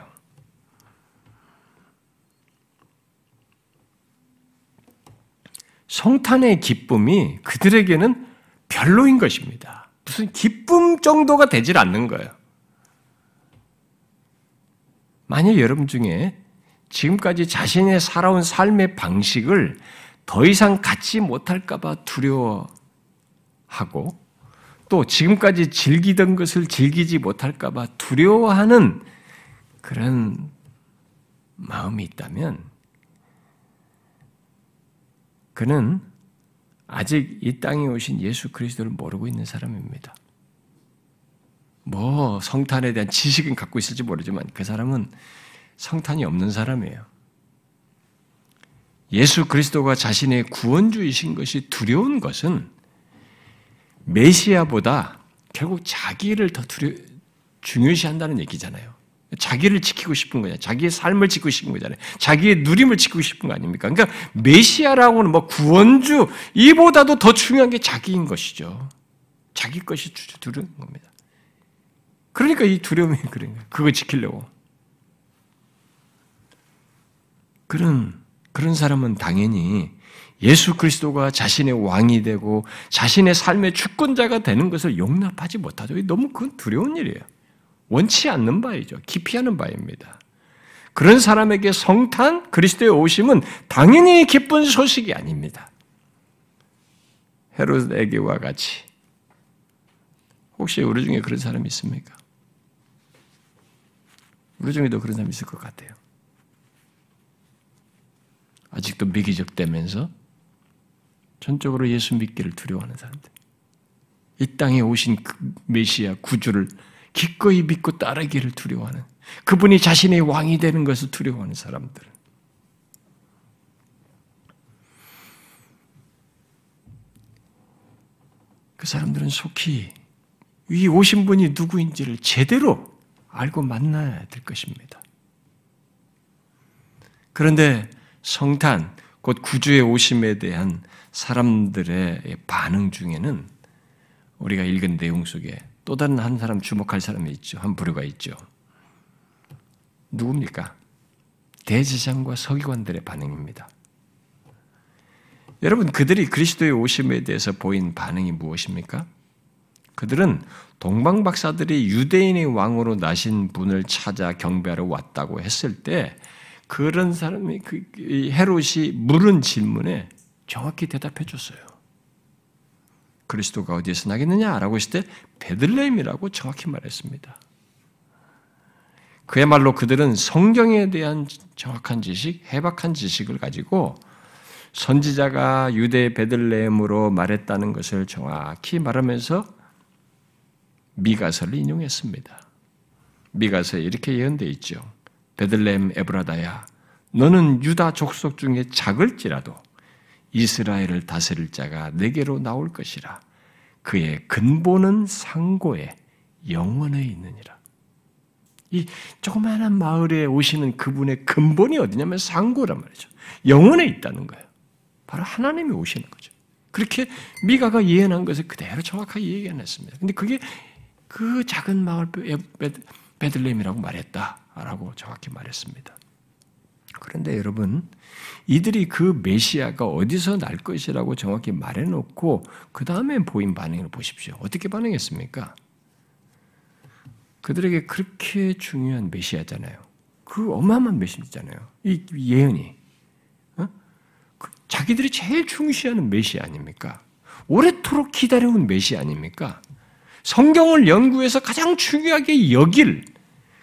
성탄의 기쁨이 그들에게는 별로인 것입니다. 무슨 기쁨 정도가 되질 않는 거예요. 만약 여러분 중에 지금까지 자신의 살아온 삶의 방식을 더 이상 갖지 못할까봐 두려워하고 또 지금까지 즐기던 것을 즐기지 못할까봐 두려워하는 그런 마음이 있다면 그는 아직 이 땅에 오신 예수 그리스도를 모르고 있는 사람입니다. 뭐 성탄에 대한 지식은 갖고 있을지 모르지만 그 사람은 성탄이 없는 사람이에요. 예수 그리스도가 자신의 구원주이신 것이 두려운 것은 메시아보다 결국 자기를 더 두려 중요시한다는 얘기잖아요. 자기를 지키고 싶은 거냐. 자기의 삶을 지키고 싶은 거잖아요. 자기의 누림을 지키고 싶은 거 아닙니까? 그러니까 메시아라고는 뭐 구원주 이보다도 더 중요한 게 자기인 것이죠. 자기 것이 두려운 겁니다. 그러니까 이 두려움이 그런 거예요. 그거 지키려고. 그런 그런 사람은 당연히 예수 그리스도가 자신의 왕이 되고 자신의 삶의 주권자가 되는 것을 용납하지 못하죠. 너무 그건 두려운 일이에요. 원치 않는 바이죠. 기피하는 바입니다. 그런 사람에게 성탄, 그리스도의 오심은 당연히 기쁜 소식이 아닙니다. 헤롯에게와 같이. 혹시 우리 중에 그런 사람이 있습니까? 우리 중에도 그런 사람이 있을 것 같아요. 아직도 미기적되면서 전적으로 예수 믿기를 두려워하는 사람들. 이 땅에 오신 그 메시아 구주를 기꺼이 믿고 따르기를 두려워하는 그분이 자신의 왕이 되는 것을 두려워하는 사람들. 그 사람들은 속히 이 오신 분이 누구인지를 제대로 알고 만나야 될 것입니다. 그런데 성탄, 곧 구주의 오심에 대한 사람들의 반응 중에는 우리가 읽은 내용 속에 또 다른 한 사람 주목할 사람이 있죠. 한 부류가 있죠. 누굽니까? 대제사장과 서기관들의 반응입니다. 여러분, 그들이 그리스도의 오심에 대해서 보인 반응이 무엇입니까? 그들은 동방 박사들이 유대인의 왕으로 나신 분을 찾아 경배하러 왔다고 했을 때 그런 사람이 그 헤롯이 물은 질문에 정확히 대답해 줬어요. 그리스도가 어디에서 나겠느냐라고 했을 때 베들레헴이라고 정확히 말했습니다. 그야말로 그들은 성경에 대한 정확한 지식, 해박한 지식을 가지고 선지자가 유대 베들레헴으로 말했다는 것을 정확히 말하면서 미가서를 인용했습니다. 미가서에 이렇게 예언되어 있죠. 베들레헴 에브라다야 너는 유다 족속 중에 작을지라도 이스라엘을 다스릴 자가 내게로 나올 것이라. 그의 근본은 상고에 영원에 있느니라. 이 조그마한 마을에 오시는 그분의 근본이 어디냐면 상고란 말이죠. 영원에 있다는 거예요. 바로 하나님이 오시는 거죠. 그렇게 미가가 예언한 것을 그대로 정확하게 예언했습니다. 근데 그게 그 작은 마을 베들레헴이라고 말했다라고 정확히 말했습니다. 그런데 여러분, 이들이 그 메시아가 어디서 날 것이라고 정확히 말해놓고 그 다음에 보인 반응을 보십시오. 어떻게 반응했습니까? 그들에게 그렇게 중요한 메시아잖아요. 그 어마어마한 메시아잖아요. 이 예언이. 어? 그 자기들이 제일 중시하는 메시아 아닙니까? 오래도록 기다려온 메시아 아닙니까? 성경을 연구해서 가장 중요하게 여길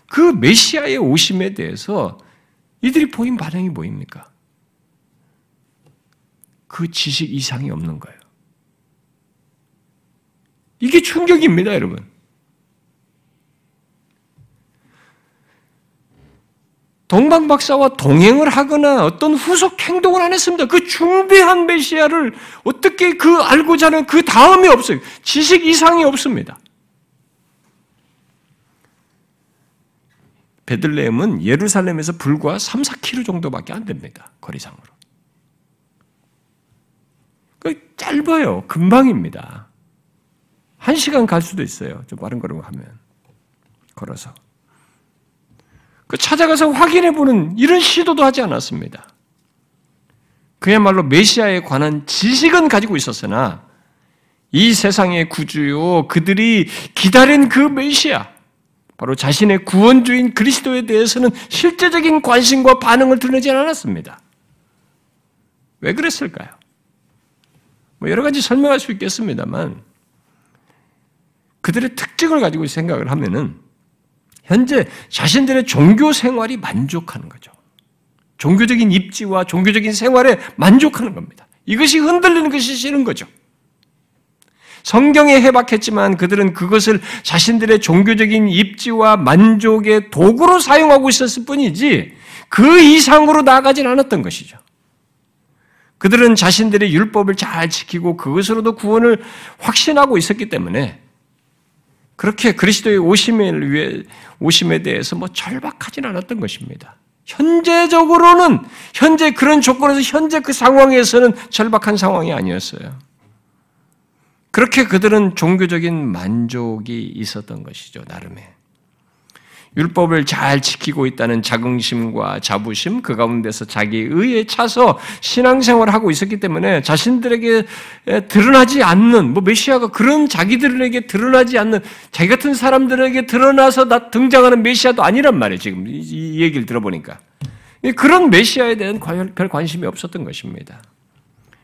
그 메시아의 오심에 대해서 이들이 보인 반응이 뭐입니까? 그 지식 이상이 없는 거예요. 이게 충격입니다, 여러분. 동방박사와 동행을 하거나 어떤 후속 행동을 안 했습니다. 그 중대한 메시아를 어떻게 그 알고자 하는 그 다음이 없어요. 지식 이상이 없습니다. 베들레헴은 예루살렘에서 불과 3, 4km 정도밖에 안 됩니다. 거리상으로. 그 짧아요. 금방입니다. 한 시간 갈 수도 있어요. 좀 빠른 걸음 하면. 걸어서. 그 찾아가서 확인해 보는 이런 시도도 하지 않았습니다. 그야말로 메시아에 관한 지식은 가지고 있었으나 이 세상의 구주요 그들이 기다린 그 메시아 바로 자신의 구원주인 그리스도에 대해서는 실제적인 관심과 반응을 드러내지 않았습니다. 왜 그랬을까요? 뭐 여러 가지 설명할 수 있겠습니다만 그들의 특징을 가지고 생각을 하면은 현재 자신들의 종교 생활이 만족하는 거죠. 종교적인 입지와 종교적인 생활에 만족하는 겁니다. 이것이 흔들리는 것이 싫은 거죠. 성경에 해박했지만 그들은 그것을 자신들의 종교적인 입지와 만족의 도구로 사용하고 있었을 뿐이지 그 이상으로 나아가진 않았던 것이죠. 그들은 자신들의 율법을 잘 지키고 그것으로도 구원을 확신하고 있었기 때문에 그렇게 그리스도의 오심을 위해 오심에 대해서 뭐 절박하진 않았던 것입니다. 현재적으로는 현재 그런 조건에서 현재 그 상황에서는 절박한 상황이 아니었어요. 그렇게 그들은 종교적인 만족이 있었던 것이죠, 나름의. 율법을 잘 지키고 있다는 자긍심과 자부심, 그 가운데서 자기 의에 차서 신앙생활을 하고 있었기 때문에 자신들에게 드러나지 않는, 뭐 메시아가 그런 자기들에게 드러나지 않는, 자기 같은 사람들에게 드러나서 등장하는 메시아도 아니란 말이에요, 지금 이 얘기를 들어보니까. 그런 메시아에 대한 별 관심이 없었던 것입니다.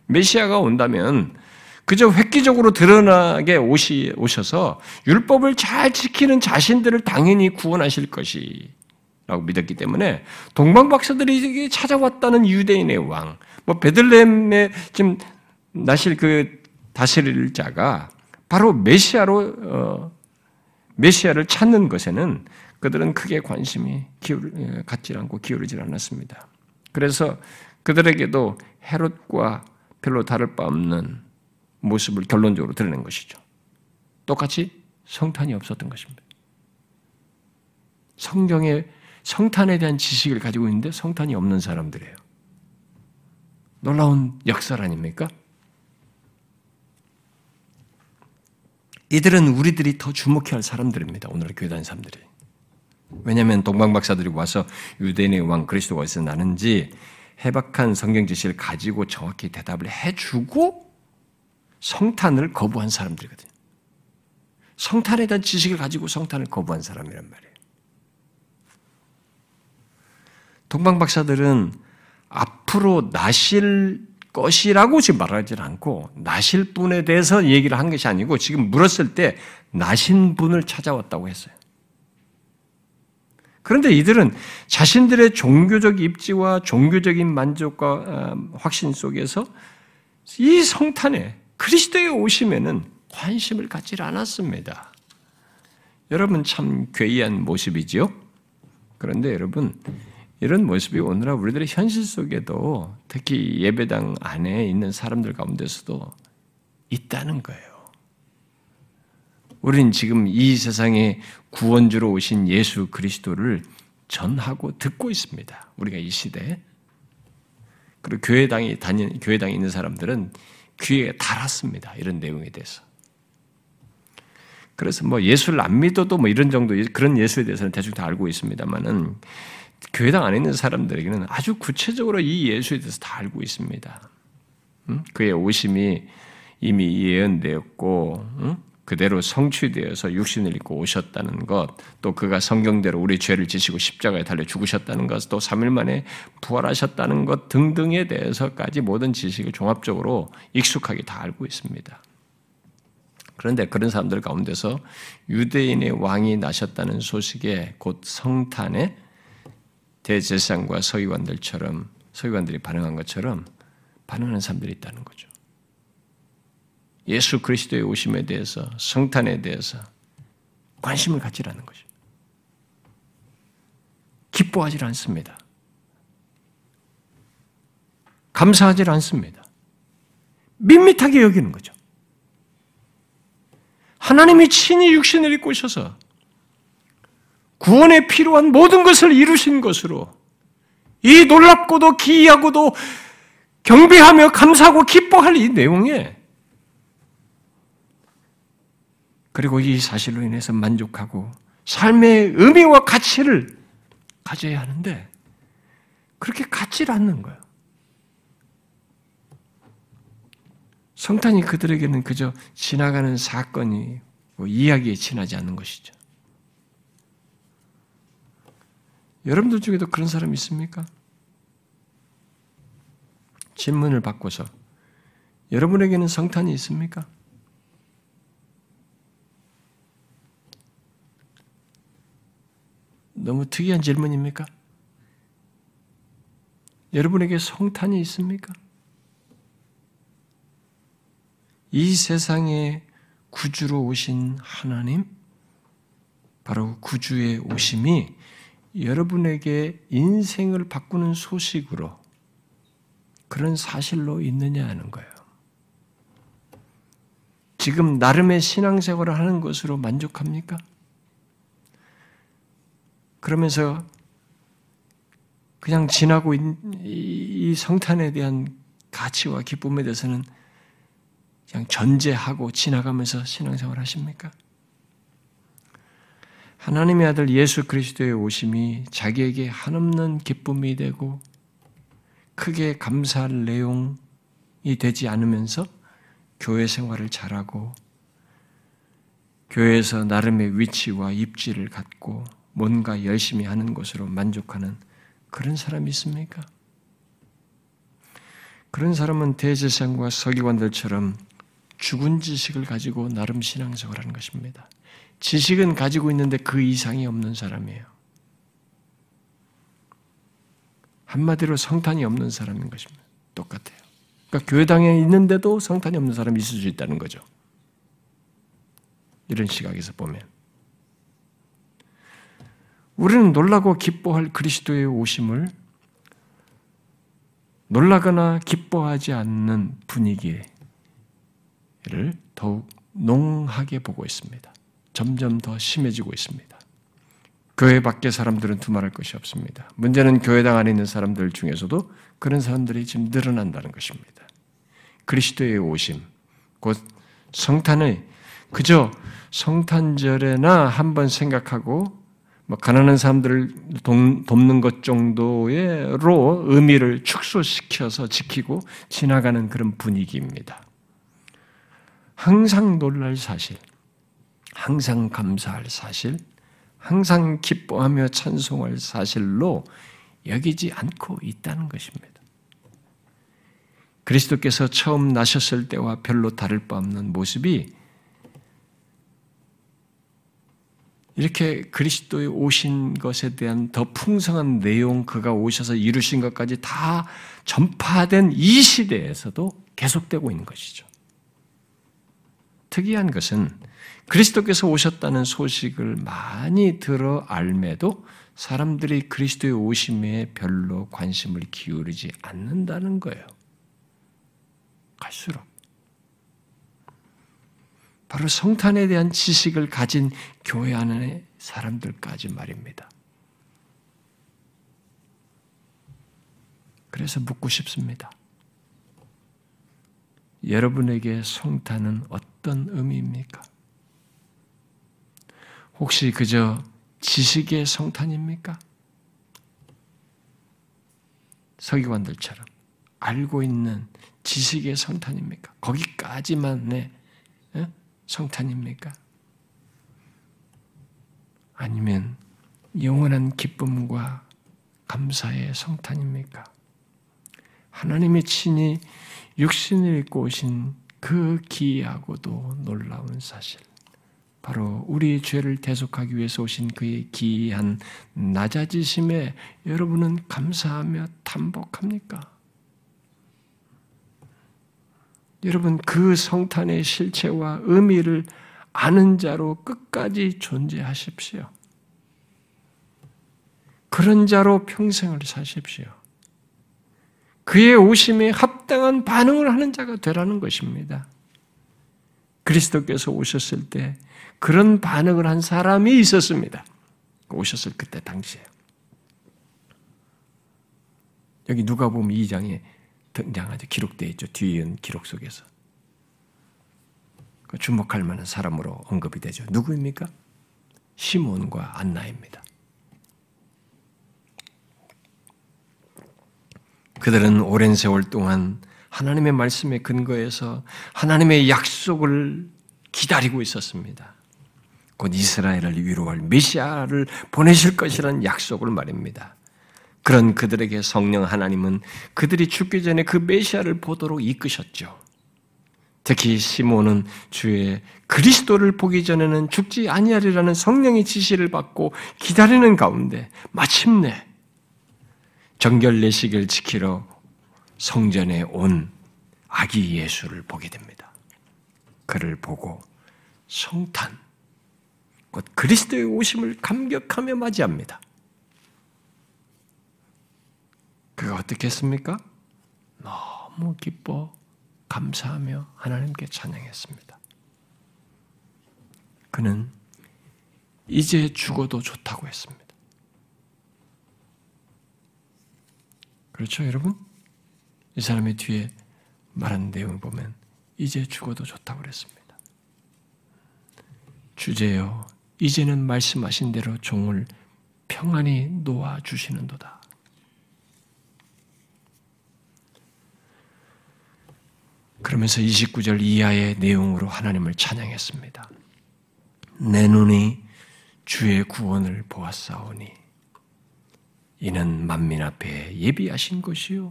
메시아가 온다면 그저 획기적으로 드러나게 오시, 오셔서 율법을 잘 지키는 자신들을 당연히 구원하실 것이 라고 믿었기 때문에 동방 박사들이 찾아왔다는 유대인의 왕, 뭐 베들레헴에 지금 나실 그 다스릴 자가 바로 메시아로 어, 메시아를 찾는 것에는 그들은 크게 관심이 기울, 어, 갖지 않고 기울이질 않았습니다. 그래서 그들에게도 헤롯과 별로 다를 바 없는 모습을 결론적으로 드러낸 것이죠. 똑같이 성탄이 없었던 것입니다. 성경에 성탄에 대한 지식을 가지고 있는데 성탄이 없는 사람들이에요. 놀라운 역사 아닙니까? 이들은 우리들이 더 주목해야 할 사람들입니다. 오늘 교회 다니는 사람들이. 왜냐하면 동방 박사들이 와서 유대인의 왕 그리스도가 어디서 나는지 해박한 성경 지식을 가지고 정확히 대답을 해주고 성탄을 거부한 사람들이거든요. 성탄에 대한 지식을 가지고 성탄을 거부한 사람이란 말이에요. 동방 박사들은 앞으로 나실 것이라고 지금 말하지 않고 나실 분에 대해서 얘기를 한 것이 아니고 지금 물었을 때 나신 분을 찾아왔다고 했어요. 그런데 이들은 자신들의 종교적 입지와 종교적인 만족과 어, 확신 속에서 이 성탄에 그리스도의 오심에는 관심을 갖지 않았습니다. 여러분 참 괴이한 모습이지요? 그런데 여러분, 이런 모습이 오늘날 우리들의 현실 속에도 특히 예배당 안에 있는 사람들 가운데서도 있다는 거예요. 우리는 지금 이 세상에 구원주로 오신 예수 그리스도를 전하고 듣고 있습니다. 우리가 이 시대에. 그리고 교회당이 다니, 교회당에 있는 사람들은 귀에 달았습니다. 이런 내용에 대해서. 그래서 뭐 예수를 안 믿어도 뭐 이런 정도 그런 예수에 대해서는 대충 다 알고 있습니다만은 교회당 안에 있는 사람들에게는 아주 구체적으로 이 예수에 대해서 다 알고 있습니다. 그의 오심이 이미 예언되었고 그대로 성취되어서 육신을 입고 오셨다는 것, 또 그가 성경대로 우리 죄를 지시고 십자가에 달려 죽으셨다는 것, 또 3일 만에 부활하셨다는 것 등등에 대해서까지 모든 지식을 종합적으로 익숙하게 다 알고 있습니다. 그런데 그런 사람들 가운데서 유대인의 왕이 나셨다는 소식에 곧 성탄에 대제사장과 서기관들처럼 서기관들이 반응한 것처럼 반응하는 사람들이 있다는 거죠. 예수 그리스도의 오심에 대해서 성탄에 대해서 관심을 갖지라는 것이 기뻐하지 않습니다. 감사하지 않습니다. 밋밋하게 여기는 거죠. 하나님이 친히 육신을 입고 오셔서 구원에 필요한 모든 것을 이루신 것으로 이 놀랍고도 기이하고도 경배하며 감사하고 기뻐할 이 내용에 그리고 이 사실로 인해서 만족하고 삶의 의미와 가치를 가져야 하는데 그렇게 갖질 않는 거예요. 성탄이 그들에게는 그저 지나가는 사건이 뭐 이야기에 지나지 않는 것이죠. 여러분들 중에도 그런 사람 있습니까? 질문을 바꿔서 여러분에게는 성탄이 있습니까? 너무 특이한 질문입니까? 여러분에게 성탄이 있습니까? 이 세상에 구주로 오신 하나님, 바로 구주의 오심이 여러분에게 인생을 바꾸는 소식으로 그런 사실로 있느냐 하는 거예요. 지금 나름의 신앙생활을 하는 것으로 만족합니까? 그러면서 그냥 지나고 이 성탄에 대한 가치와 기쁨에 대해서는 그냥 전제하고 지나가면서 신앙생활 하십니까? 하나님의 아들 예수 그리스도의 오심이 자기에게 한없는 기쁨이 되고 크게 감사할 내용이 되지 않으면서 교회 생활을 잘하고 교회에서 나름의 위치와 입지를 갖고 뭔가 열심히 하는 것으로 만족하는 그런 사람이 있습니까? 그런 사람은 대제사장과 서기관들처럼 죽은 지식을 가지고 나름 신앙생활 하는 것입니다. 지식은 가지고 있는데 그 이상이 없는 사람이에요. 한마디로 성탄이 없는 사람인 것입니다. 똑같아요. 그러니까 교회당에 있는데도 성탄이 없는 사람이 있을 수 있다는 거죠. 이런 시각에서 보면. 우리는 놀라고 기뻐할 그리스도의 오심을 놀라거나 기뻐하지 않는 분위기를 더욱 농하게 보고 있습니다. 점점 더 심해지고 있습니다. 교회 밖의 사람들은 두말할 것이 없습니다. 문제는 교회당 안에 있는 사람들 중에서도 그런 사람들이 지금 늘어난다는 것입니다. 그리스도의 오심, 곧 성탄을 그저 성탄절에나 한번 생각하고 뭐 가난한 사람들을 돕는 것 정도로 의미를 축소시켜서 지키고 지나가는 그런 분위기입니다. 항상 놀랄 사실, 항상 감사할 사실, 항상 기뻐하며 찬송할 사실로 여기지 않고 있다는 것입니다. 그리스도께서 처음 나셨을 때와 별로 다를 바 없는 모습이 이렇게 그리스도의 오신 것에 대한 더 풍성한 내용, 그가 오셔서 이루신 것까지 다 전파된 이 시대에서도 계속되고 있는 것이죠. 특이한 것은 그리스도께서 오셨다는 소식을 많이 들어 알매도 사람들이 그리스도의 오심에 별로 관심을 기울이지 않는다는 거예요. 갈수록. 바로 성탄에 대한 지식을 가진 교회 안의 사람들까지 말입니다. 그래서 묻고 싶습니다. 여러분에게 성탄은 어떤 의미입니까? 혹시 그저 지식의 성탄입니까? 서기관들처럼 알고 있는 지식의 성탄입니까? 거기까지만의 예? 성탄입니까? 아니면 영원한 기쁨과 감사의 성탄입니까? 하나님의 친히 육신을 입고 오신 그 기이하고도 놀라운 사실. 바로 우리 죄를 대속하기 위해서 오신 그의 기이한 낮아지심에 여러분은 감사하며 탐복합니까? 여러분 그 성탄의 실체와 의미를 아는 자로 끝까지 존재하십시오. 그런 자로 평생을 사십시오. 그의 오심에 합당한 반응을 하는 자가 되라는 것입니다. 그리스도께서 오셨을 때 그런 반응을 한 사람이 있었습니다. 오셨을 그때 당시에. 여기 누가 보면 2장에 등장하죠. 기록되어 있죠. 뒤에 기록 속에서. 그 주목할 만한 사람으로 언급이 되죠. 누구입니까? 시몬과 안나입니다. 그들은 오랜 세월 동안 하나님의 말씀에 근거해서 하나님의 약속을 기다리고 있었습니다. 곧 이스라엘을 위로할 메시아를 보내실 것이라는 약속을 말입니다. 그런 그들에게 성령 하나님은 그들이 죽기 전에 그 메시아를 보도록 이끄셨죠. 특히 시몬은 주의 그리스도를 보기 전에는 죽지 아니하리라는 성령의 지시를 받고 기다리는 가운데 마침내 정결 내식을 지키러 성전에 온 아기 예수를 보게 됩니다. 그를 보고 성탄, 곧 그리스도의 오심을 감격하며 맞이합니다. 그가 어떻게 했습니까? 너무 기뻐 감사하며 하나님께 찬양했습니다. 그는 이제 죽어도 좋다고 했습니다. 그렇죠, 여러분? 이 사람의 뒤에 말한 내용을 보면 이제 죽어도 좋다고 그랬습니다. 주제여, 이제는 말씀하신 대로 종을 평안히 놓아 주시는도다. 그러면서 29절 이하의 내용으로 하나님을 찬양했습니다. 내 눈이 주의 구원을 보았사오니 이는 만민 앞에 예비하신 것이요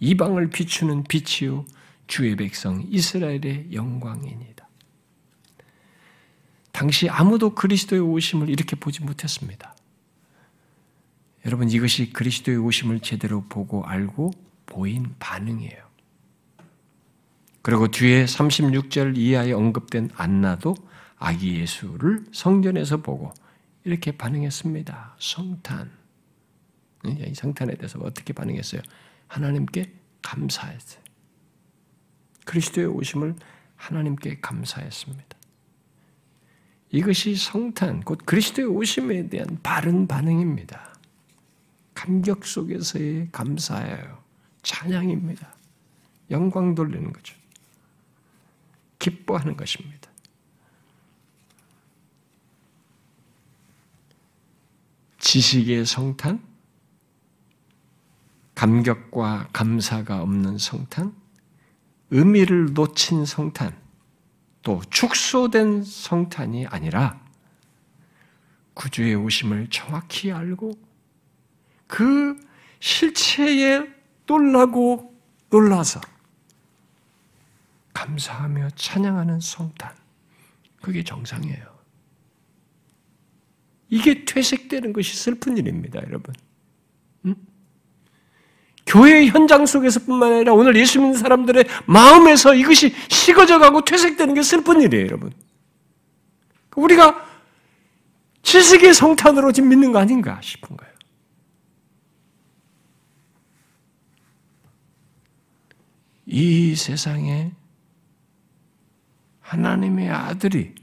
이방을 비추는 빛이요 주의 백성 이스라엘의 영광이니다. 당시 아무도 그리스도의 오심을 이렇게 보지 못했습니다. 여러분 이것이 그리스도의 오심을 제대로 보고 알고 보인 반응이에요. 그리고 뒤에 36절 이하에 언급된 안나도 아기 예수를 성전에서 보고 이렇게 반응했습니다. 성탄. 이 성탄에 대해서 어떻게 반응했어요? 하나님께 감사했어요. 그리스도의 오심을 하나님께 감사했습니다. 이것이 성탄, 곧 그리스도의 오심에 대한 바른 반응입니다. 감격 속에서의 감사예요. 찬양입니다. 영광 돌리는 거죠. 기뻐하는 것입니다. 지식의 성탄, 감격과 감사가 없는 성탄, 의미를 놓친 성탄, 또 축소된 성탄이 아니라 구주의 오심을 정확히 알고 그 실체에 놀라고 놀라서 감사하며 찬양하는 성탄. 그게 정상이에요. 이게 퇴색되는 것이 슬픈 일입니다, 여러분. 응? 교회 현장 속에서뿐만 아니라 오늘 예수 믿는 사람들의 마음에서 이것이 식어져 가고 퇴색되는 게 슬픈 일이에요, 여러분. 우리가 지식의 성탄으로 지금 믿는 거 아닌가 싶은 거예요. 이 세상에 하나님의 아들이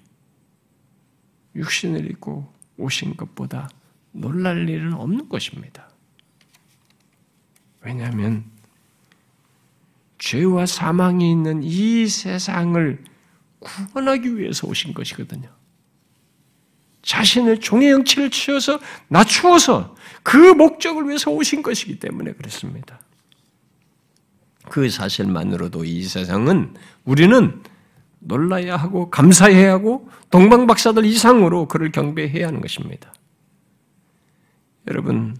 육신을 입고 오신 것보다 놀랄 일은 없는 것입니다. 왜냐하면 죄와 사망이 있는 이 세상을 구원하기 위해서 오신 것이거든요. 자신의 종의 영치를 치어서 낮추어서 그 목적을 위해서 오신 것이기 때문에 그렇습니다. 그 사실만으로도 이 세상은 우리는 놀라야 하고 감사해야 하고 동방박사들 이상으로 그를 경배해야 하는 것입니다. 여러분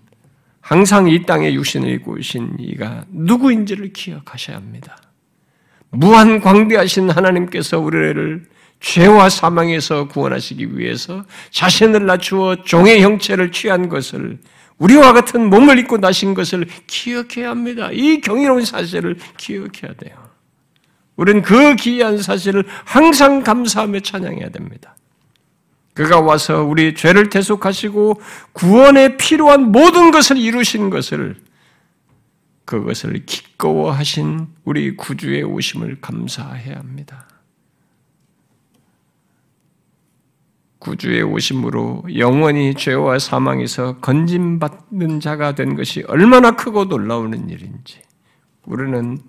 항상 이 땅에 육신을 입고 오신 이가 누구인지를 기억하셔야 합니다. 무한 광대하신 하나님께서 우리를 죄와 사망에서 구원하시기 위해서 자신을 낮추어 종의 형체를 취한 것을 우리와 같은 몸을 입고 나신 것을 기억해야 합니다. 이 경이로운 사실을 기억해야 돼요. 우리는 그 기이한 사실을 항상 감사하며 찬양해야 됩니다. 그가 와서 우리 죄를 대속하시고 구원에 필요한 모든 것을 이루신 것을 그것을 기꺼워하신 우리 구주의 오심을 감사해야 합니다. 구주의 오심으로 영원히 죄와 사망에서 건진받는 자가 된 것이 얼마나 크고 놀라우는 일인지 우리는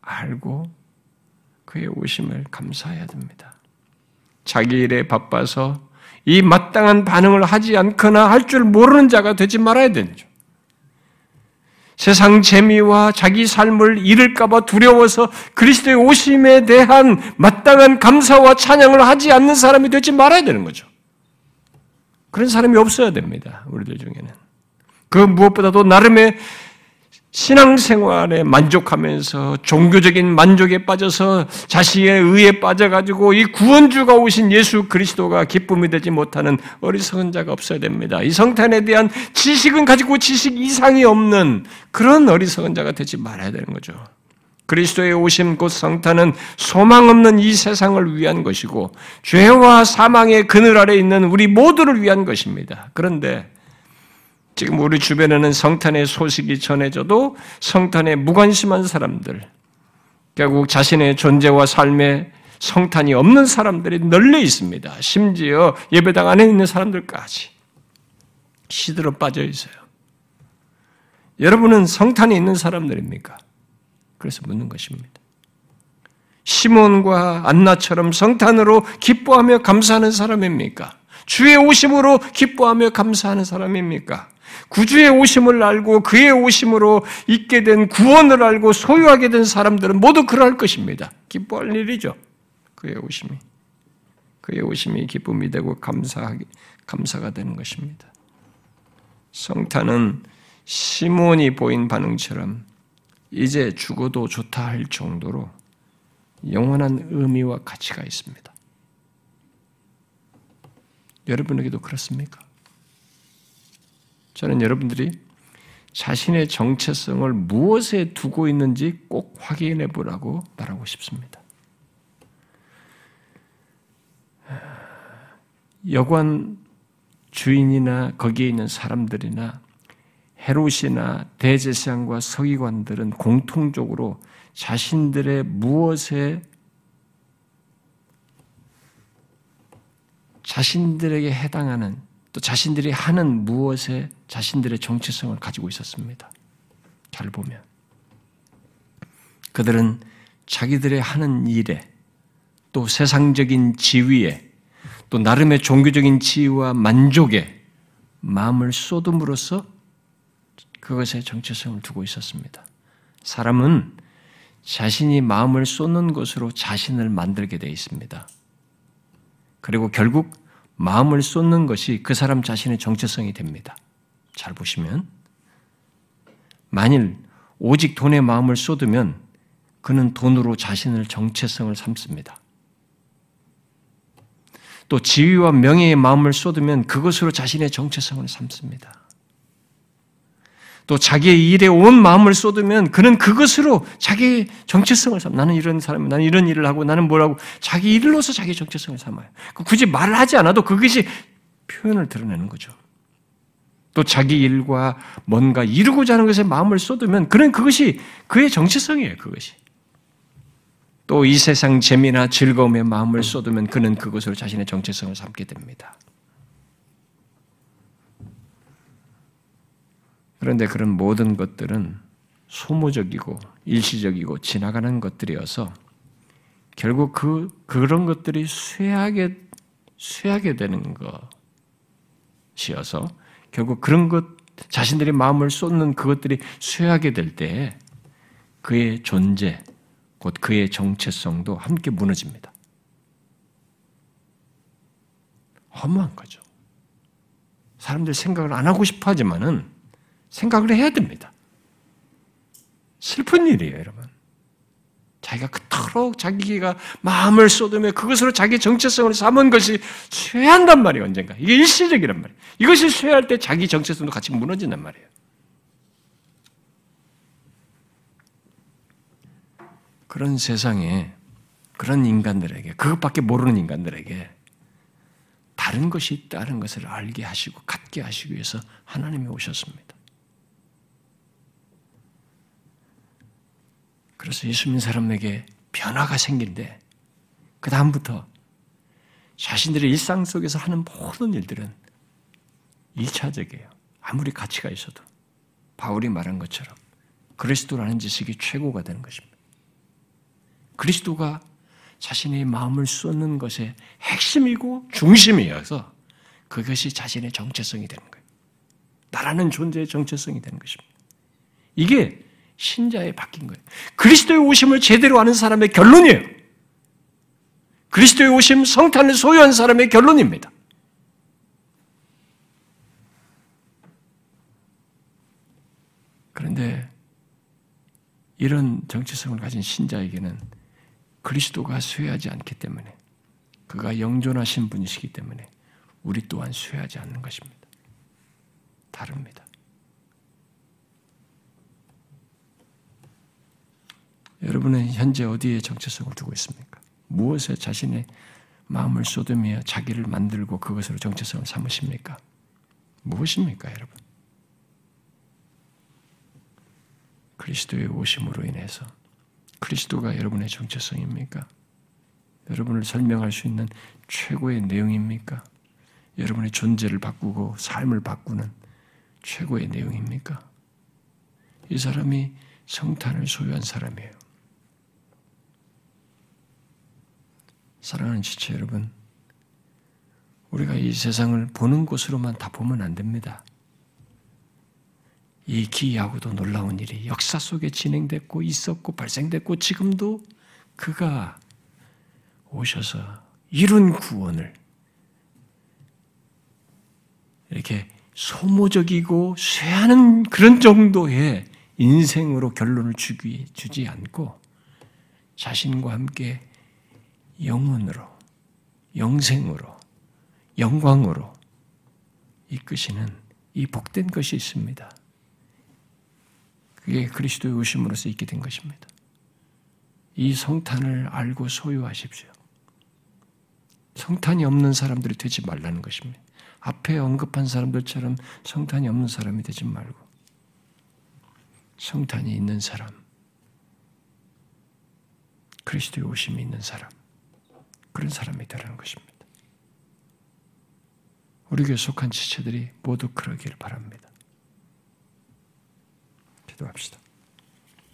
알고 그의 오심을 감사해야 됩니다. 자기 일에 바빠서 이 마땅한 반응을 하지 않거나 할 줄 모르는 자가 되지 말아야 되죠. 세상 재미와 자기 삶을 잃을까봐 두려워서 그리스도의 오심에 대한 마땅한 감사와 찬양을 하지 않는 사람이 되지 말아야 되는 거죠. 그런 사람이 없어야 됩니다. 우리들 중에는. 그 무엇보다도 나름의 신앙생활에 만족하면서 종교적인 만족에 빠져서 자신의 의에 빠져가지고 이 구원주가 오신 예수 그리스도가 기쁨이 되지 못하는 어리석은 자가 없어야 됩니다. 이 성탄에 대한 지식은 가지고 지식 이상이 없는 그런 어리석은 자가 되지 말아야 되는 거죠. 그리스도의 오심 곧 성탄은 소망 없는 이 세상을 위한 것이고 죄와 사망의 그늘 아래 있는 우리 모두를 위한 것입니다. 그런데 지금 우리 주변에는 성탄의 소식이 전해져도 성탄에 무관심한 사람들, 결국 자신의 존재와 삶에 성탄이 없는 사람들이 널려 있습니다. 심지어 예배당 안에 있는 사람들까지 시들어 빠져 있어요. 여러분은 성탄이 있는 사람들입니까? 그래서 묻는 것입니다. 시몬과 안나처럼 성탄으로 기뻐하며 감사하는 사람입니까? 주의 오심으로 기뻐하며 감사하는 사람입니까? 구주의 오심을 알고 그의 오심으로 있게 된 구원을 알고 소유하게 된 사람들은 모두 그럴 것입니다. 기뻐할 일이죠. 그의 오심이. 그의 오심이 기쁨이 되고 감사하기, 감사가 되는 것입니다. 성탄은 시몬이 보인 반응처럼 이제 죽어도 좋다 할 정도로 영원한 의미와 가치가 있습니다. 여러분에게도 그렇습니까? 저는 여러분들이 자신의 정체성을 무엇에 두고 있는지 꼭 확인해 보라고 말하고 싶습니다. 여관 주인이나 거기에 있는 사람들이나 헤롯이나 대제사장과 서기관들은 공통적으로 자신들의 무엇에 자신들에게 해당하는 또 자신들이 하는 무엇에 자신들의 정체성을 가지고 있었습니다. 잘 보면. 그들은 자기들의 하는 일에 또 세상적인 지위에 또 나름의 종교적인 지위와 만족에 마음을 쏟음으로써 그것에 정체성을 두고 있었습니다. 사람은 자신이 마음을 쏟는 것으로 자신을 만들게 되어 있습니다. 그리고 결국 마음을 쏟는 것이 그 사람 자신의 정체성이 됩니다. 잘 보시면 만일 오직 돈에 마음을 쏟으면 그는 돈으로 자신을 정체성을 삼습니다. 또 지위와 명예의 마음을 쏟으면 그것으로 자신의 정체성을 삼습니다. 또 자기의 일에 온 마음을 쏟으면 그는 그것으로 자기 정체성을 삼. 나는 이런 사람, 나는 이런 일을 하고 나는 뭐라고 자기 일로서 자기 정체성을 삼아요. 그 굳이 말을 하지 않아도 그것이 표현을 드러내는 거죠. 또 자기 일과 뭔가 이루고자 하는 것에 마음을 쏟으면 그는 그것이 그의 정체성이에요. 그것이. 또 이 세상 재미나 즐거움에 마음을 쏟으면 그는 그것으로 자신의 정체성을 삼게 됩니다. 그런데 그런 모든 것들은 소모적이고 일시적이고 지나가는 것들이어서 결국 그 그런 것들이 쇠하게 쇠하게 되는 것이어서 결국 그런 것 자신들이 마음을 쏟는 그것들이 쇠하게 될때 그의 존재, 곧 그의 정체성도 함께 무너집니다. 허무한 거죠. 사람들 생각을 안 하고 싶어 하지만은 생각을 해야 됩니다. 슬픈 일이에요, 여러분. 자기가 그토록 자기가 마음을 쏟으며 그것으로 자기 정체성을 삼은 것이 쇠한단 말이에요, 언젠가. 이게 일시적이란 말이에요. 이것이 쇠할 때 자기 정체성도 같이 무너진단 말이에요. 그런 세상에, 그런 인간들에게, 그것밖에 모르는 인간들에게 다른 것이 있다는 것을 알게 하시고 갖게 하시기 위해서 하나님이 오셨습니다. 그래서 예수 믿는 사람에게 변화가 생긴데 그 다음부터 자신들의 일상 속에서 하는 모든 일들은 일차적이에요. 아무리 가치가 있어도 바울이 말한 것처럼 그리스도라는 지식이 최고가 되는 것입니다. 그리스도가 자신의 마음을 쏟는 것의 핵심이고 중심이어서 그것이 자신의 정체성이 되는 거예요. 나라는 존재의 정체성이 되는 것입니다. 이게 신자에 바뀐 거예요. 그리스도의 오심을 제대로 아는 사람의 결론이에요. 그리스도의 오심 성탄을 소유한 사람의 결론입니다. 그런데 이런 정체성을 가진 신자에게는 그리스도가 쇠하지 않기 때문에 그가 영존하신 분이시기 때문에 우리 또한 쇠하지 않는 것입니다. 다릅니다. 여러분은 현재 어디에 정체성을 두고 있습니까? 무엇에 자신의 마음을 쏟으며 자기를 만들고 그것으로 정체성을 삼으십니까? 무엇입니까, 여러분? 그리스도의 오심으로 인해서 그리스도가 여러분의 정체성입니까? 여러분을 설명할 수 있는 최고의 내용입니까? 여러분의 존재를 바꾸고 삶을 바꾸는 최고의 내용입니까? 이 사람이 성탄을 소유한 사람이에요. 사랑하는 지체 여러분, 우리가 이 세상을 보는 곳으로만 다 보면 안 됩니다. 이 기이하고도 놀라운 일이 역사 속에 진행됐고 있었고 발생됐고 지금도 그가 오셔서 이룬 구원을 이렇게 소모적이고 쇠하는 그런 정도의 인생으로 결론을 주기, 주지 않고 자신과 함께 영혼으로, 영생으로, 영광으로 이끄시는 이 복된 것이 있습니다. 그게 그리스도의 오심으로서 있게 된 것입니다. 이 성탄을 알고 소유하십시오. 성탄이 없는 사람들이 되지 말라는 것입니다. 앞에 언급한 사람들처럼 성탄이 없는 사람이 되지 말고 성탄이 있는 사람, 그리스도의 오심이 있는 사람, 그런 사람이 되라는 것입니다. 우리 교회 속한 지체들이 모두 그러기를 바랍니다. 기도합시다.